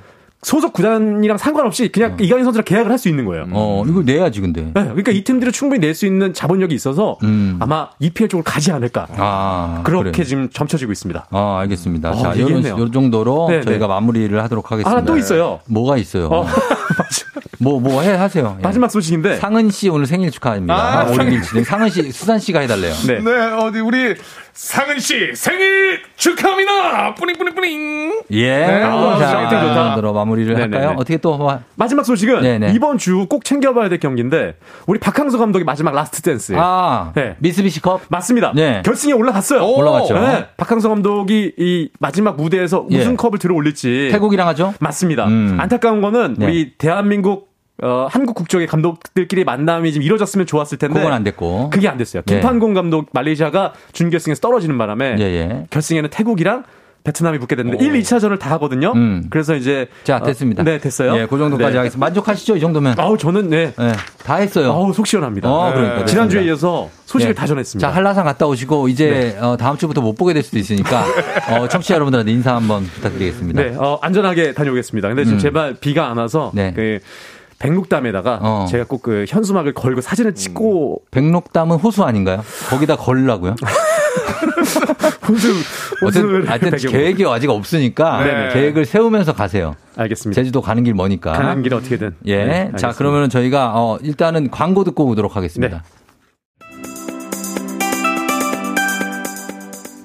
[SPEAKER 9] 소속 구단이랑 상관없이 그냥 어. 이강인 선수랑 계약을 할 수 있는 거예요.
[SPEAKER 1] 어, 이걸 내야지 근데.
[SPEAKER 9] 네, 그러니까 이 팀들은 충분히 낼 수 있는 자본력이 있어서 음. 아마 EPL 쪽으로 가지 않을까. 아, 그렇게 그래. 지금 점쳐지고 있습니다.
[SPEAKER 1] 아, 알겠습니다. 어, 자, 이런 요 정도로 네, 네. 저희가 네. 마무리를 하도록 하겠습니다.
[SPEAKER 9] 아, 또 있어요.
[SPEAKER 1] 뭐가 있어요? 어. 뭐, 뭐 해, 하세요.
[SPEAKER 9] 예. 마지막 소식인데.
[SPEAKER 1] 상은 씨 오늘 생일 축하합니다. 아, 상은 씨. 상은 씨, 수산 씨가 해달래요.
[SPEAKER 10] 네. 네, 어디, 우리 상은 씨 생일 축하합니다. 뿌링 뿌링 뿌링.
[SPEAKER 1] 예. 네. 아, 자, 좋다. 들어 마무리를 네네네. 할까요? 어떻게 또 뭐.
[SPEAKER 9] 마지막 소식은 네네. 이번 주 꼭 챙겨봐야 될 경기인데 우리 박항서 감독의 마지막 last dance.
[SPEAKER 1] 아, 네. 미쓰비시컵
[SPEAKER 9] 맞습니다. 네. 결승에 올라갔어요.
[SPEAKER 1] 올라갔죠.
[SPEAKER 9] 네. 박항서 감독이 이 마지막 무대에서 예. 우승 컵을 들어 올릴지
[SPEAKER 1] 태국이랑 하죠.
[SPEAKER 9] 맞습니다. 음. 안타까운 거는 네. 우리 대한민국 어, 한국 국적의 감독들끼리 만남이 좀 이뤄졌으면 좋았을 텐데.
[SPEAKER 1] 그건 안 됐고.
[SPEAKER 9] 그게 안 됐어요. 예. 김판곤 감독 말레이시아가 준결승에서 떨어지는 바람에 예, 예. 결승에는 태국이랑 베트남이 붙게 됐는데 오. 1, 2차전을 다 하거든요. 음. 그래서 이제
[SPEAKER 1] 자 됐습니다.
[SPEAKER 9] 어, 네 됐어요.
[SPEAKER 1] 예, 그 정도까지 네. 하겠습니다. 만족하시죠 이 정도면?
[SPEAKER 9] 아우 저는 네, 네.
[SPEAKER 1] 다 했어요.
[SPEAKER 9] 아우 속 시원합니다.
[SPEAKER 1] 어, 그러니까 네.
[SPEAKER 9] 지난주에 이어서 소식을 예. 다 전했습니다.
[SPEAKER 1] 자 한라산 갔다 오시고 이제 네. 어, 다음 주부터 못 보게 될 수도 있으니까 어, 청취자 여러분들한테 인사 한번 부탁드리겠습니다.
[SPEAKER 9] 네, 어, 안전하게 다녀오겠습니다. 근데 지금 음. 제발 비가 안 와서 네. 그 백록담에다가 어. 제가 꼭 그 현수막을 걸고 사진을 찍고
[SPEAKER 1] 음. 백록담은 호수 아닌가요? 거기다 걸라고요?
[SPEAKER 9] 호수
[SPEAKER 1] 호수 하여튼 계획이 아직 없으니까 네. 계획을 세우면서 가세요.
[SPEAKER 9] 알겠습니다.
[SPEAKER 1] 제주도 가는 길 머니까.
[SPEAKER 9] 가는 길 어떻게든.
[SPEAKER 1] 예. 네, 자, 그러면 저희가 어, 일단은 광고 듣고 오도록 하겠습니다. 네.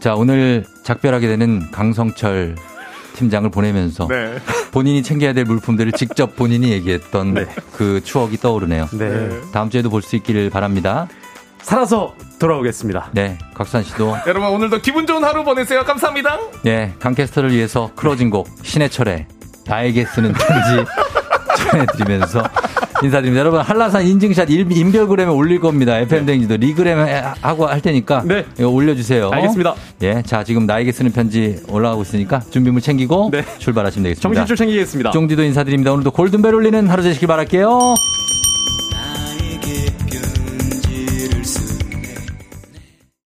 [SPEAKER 1] 자, 오늘 작별하게 되는 강성철 팀장을 보내면서 네. 본인이 챙겨야 될 물품들을 직접 본인이 얘기했던 네. 그 추억이 떠오르네요. 네. 다음 주에도 볼 수 있기를 바랍니다.
[SPEAKER 9] 살아서 돌아오겠습니다.
[SPEAKER 1] 네, 각산 씨도.
[SPEAKER 10] 여러분 오늘도 기분 좋은 하루 보내세요. 감사합니다.
[SPEAKER 1] 네, 강캐스터를 위해서 closing 곡 신해철의 나에게 쓰는 편지 전해드리면서 인사드립니다. 여러분 한라산 인증샷 인별그램에 올릴 겁니다. FM댕지도 regram 하고 할 테니까 네. 이거 올려주세요.
[SPEAKER 9] 알겠습니다.
[SPEAKER 1] 예, 자 지금 나에게 쓰는 편지 올라가고 있으니까 준비물 챙기고 네. 출발하시면 되겠습니다.
[SPEAKER 9] 정신줄 챙기겠습니다.
[SPEAKER 1] 종디도 인사드립니다. 오늘도 골든벨 울리는 하루 되시길 바랄게요.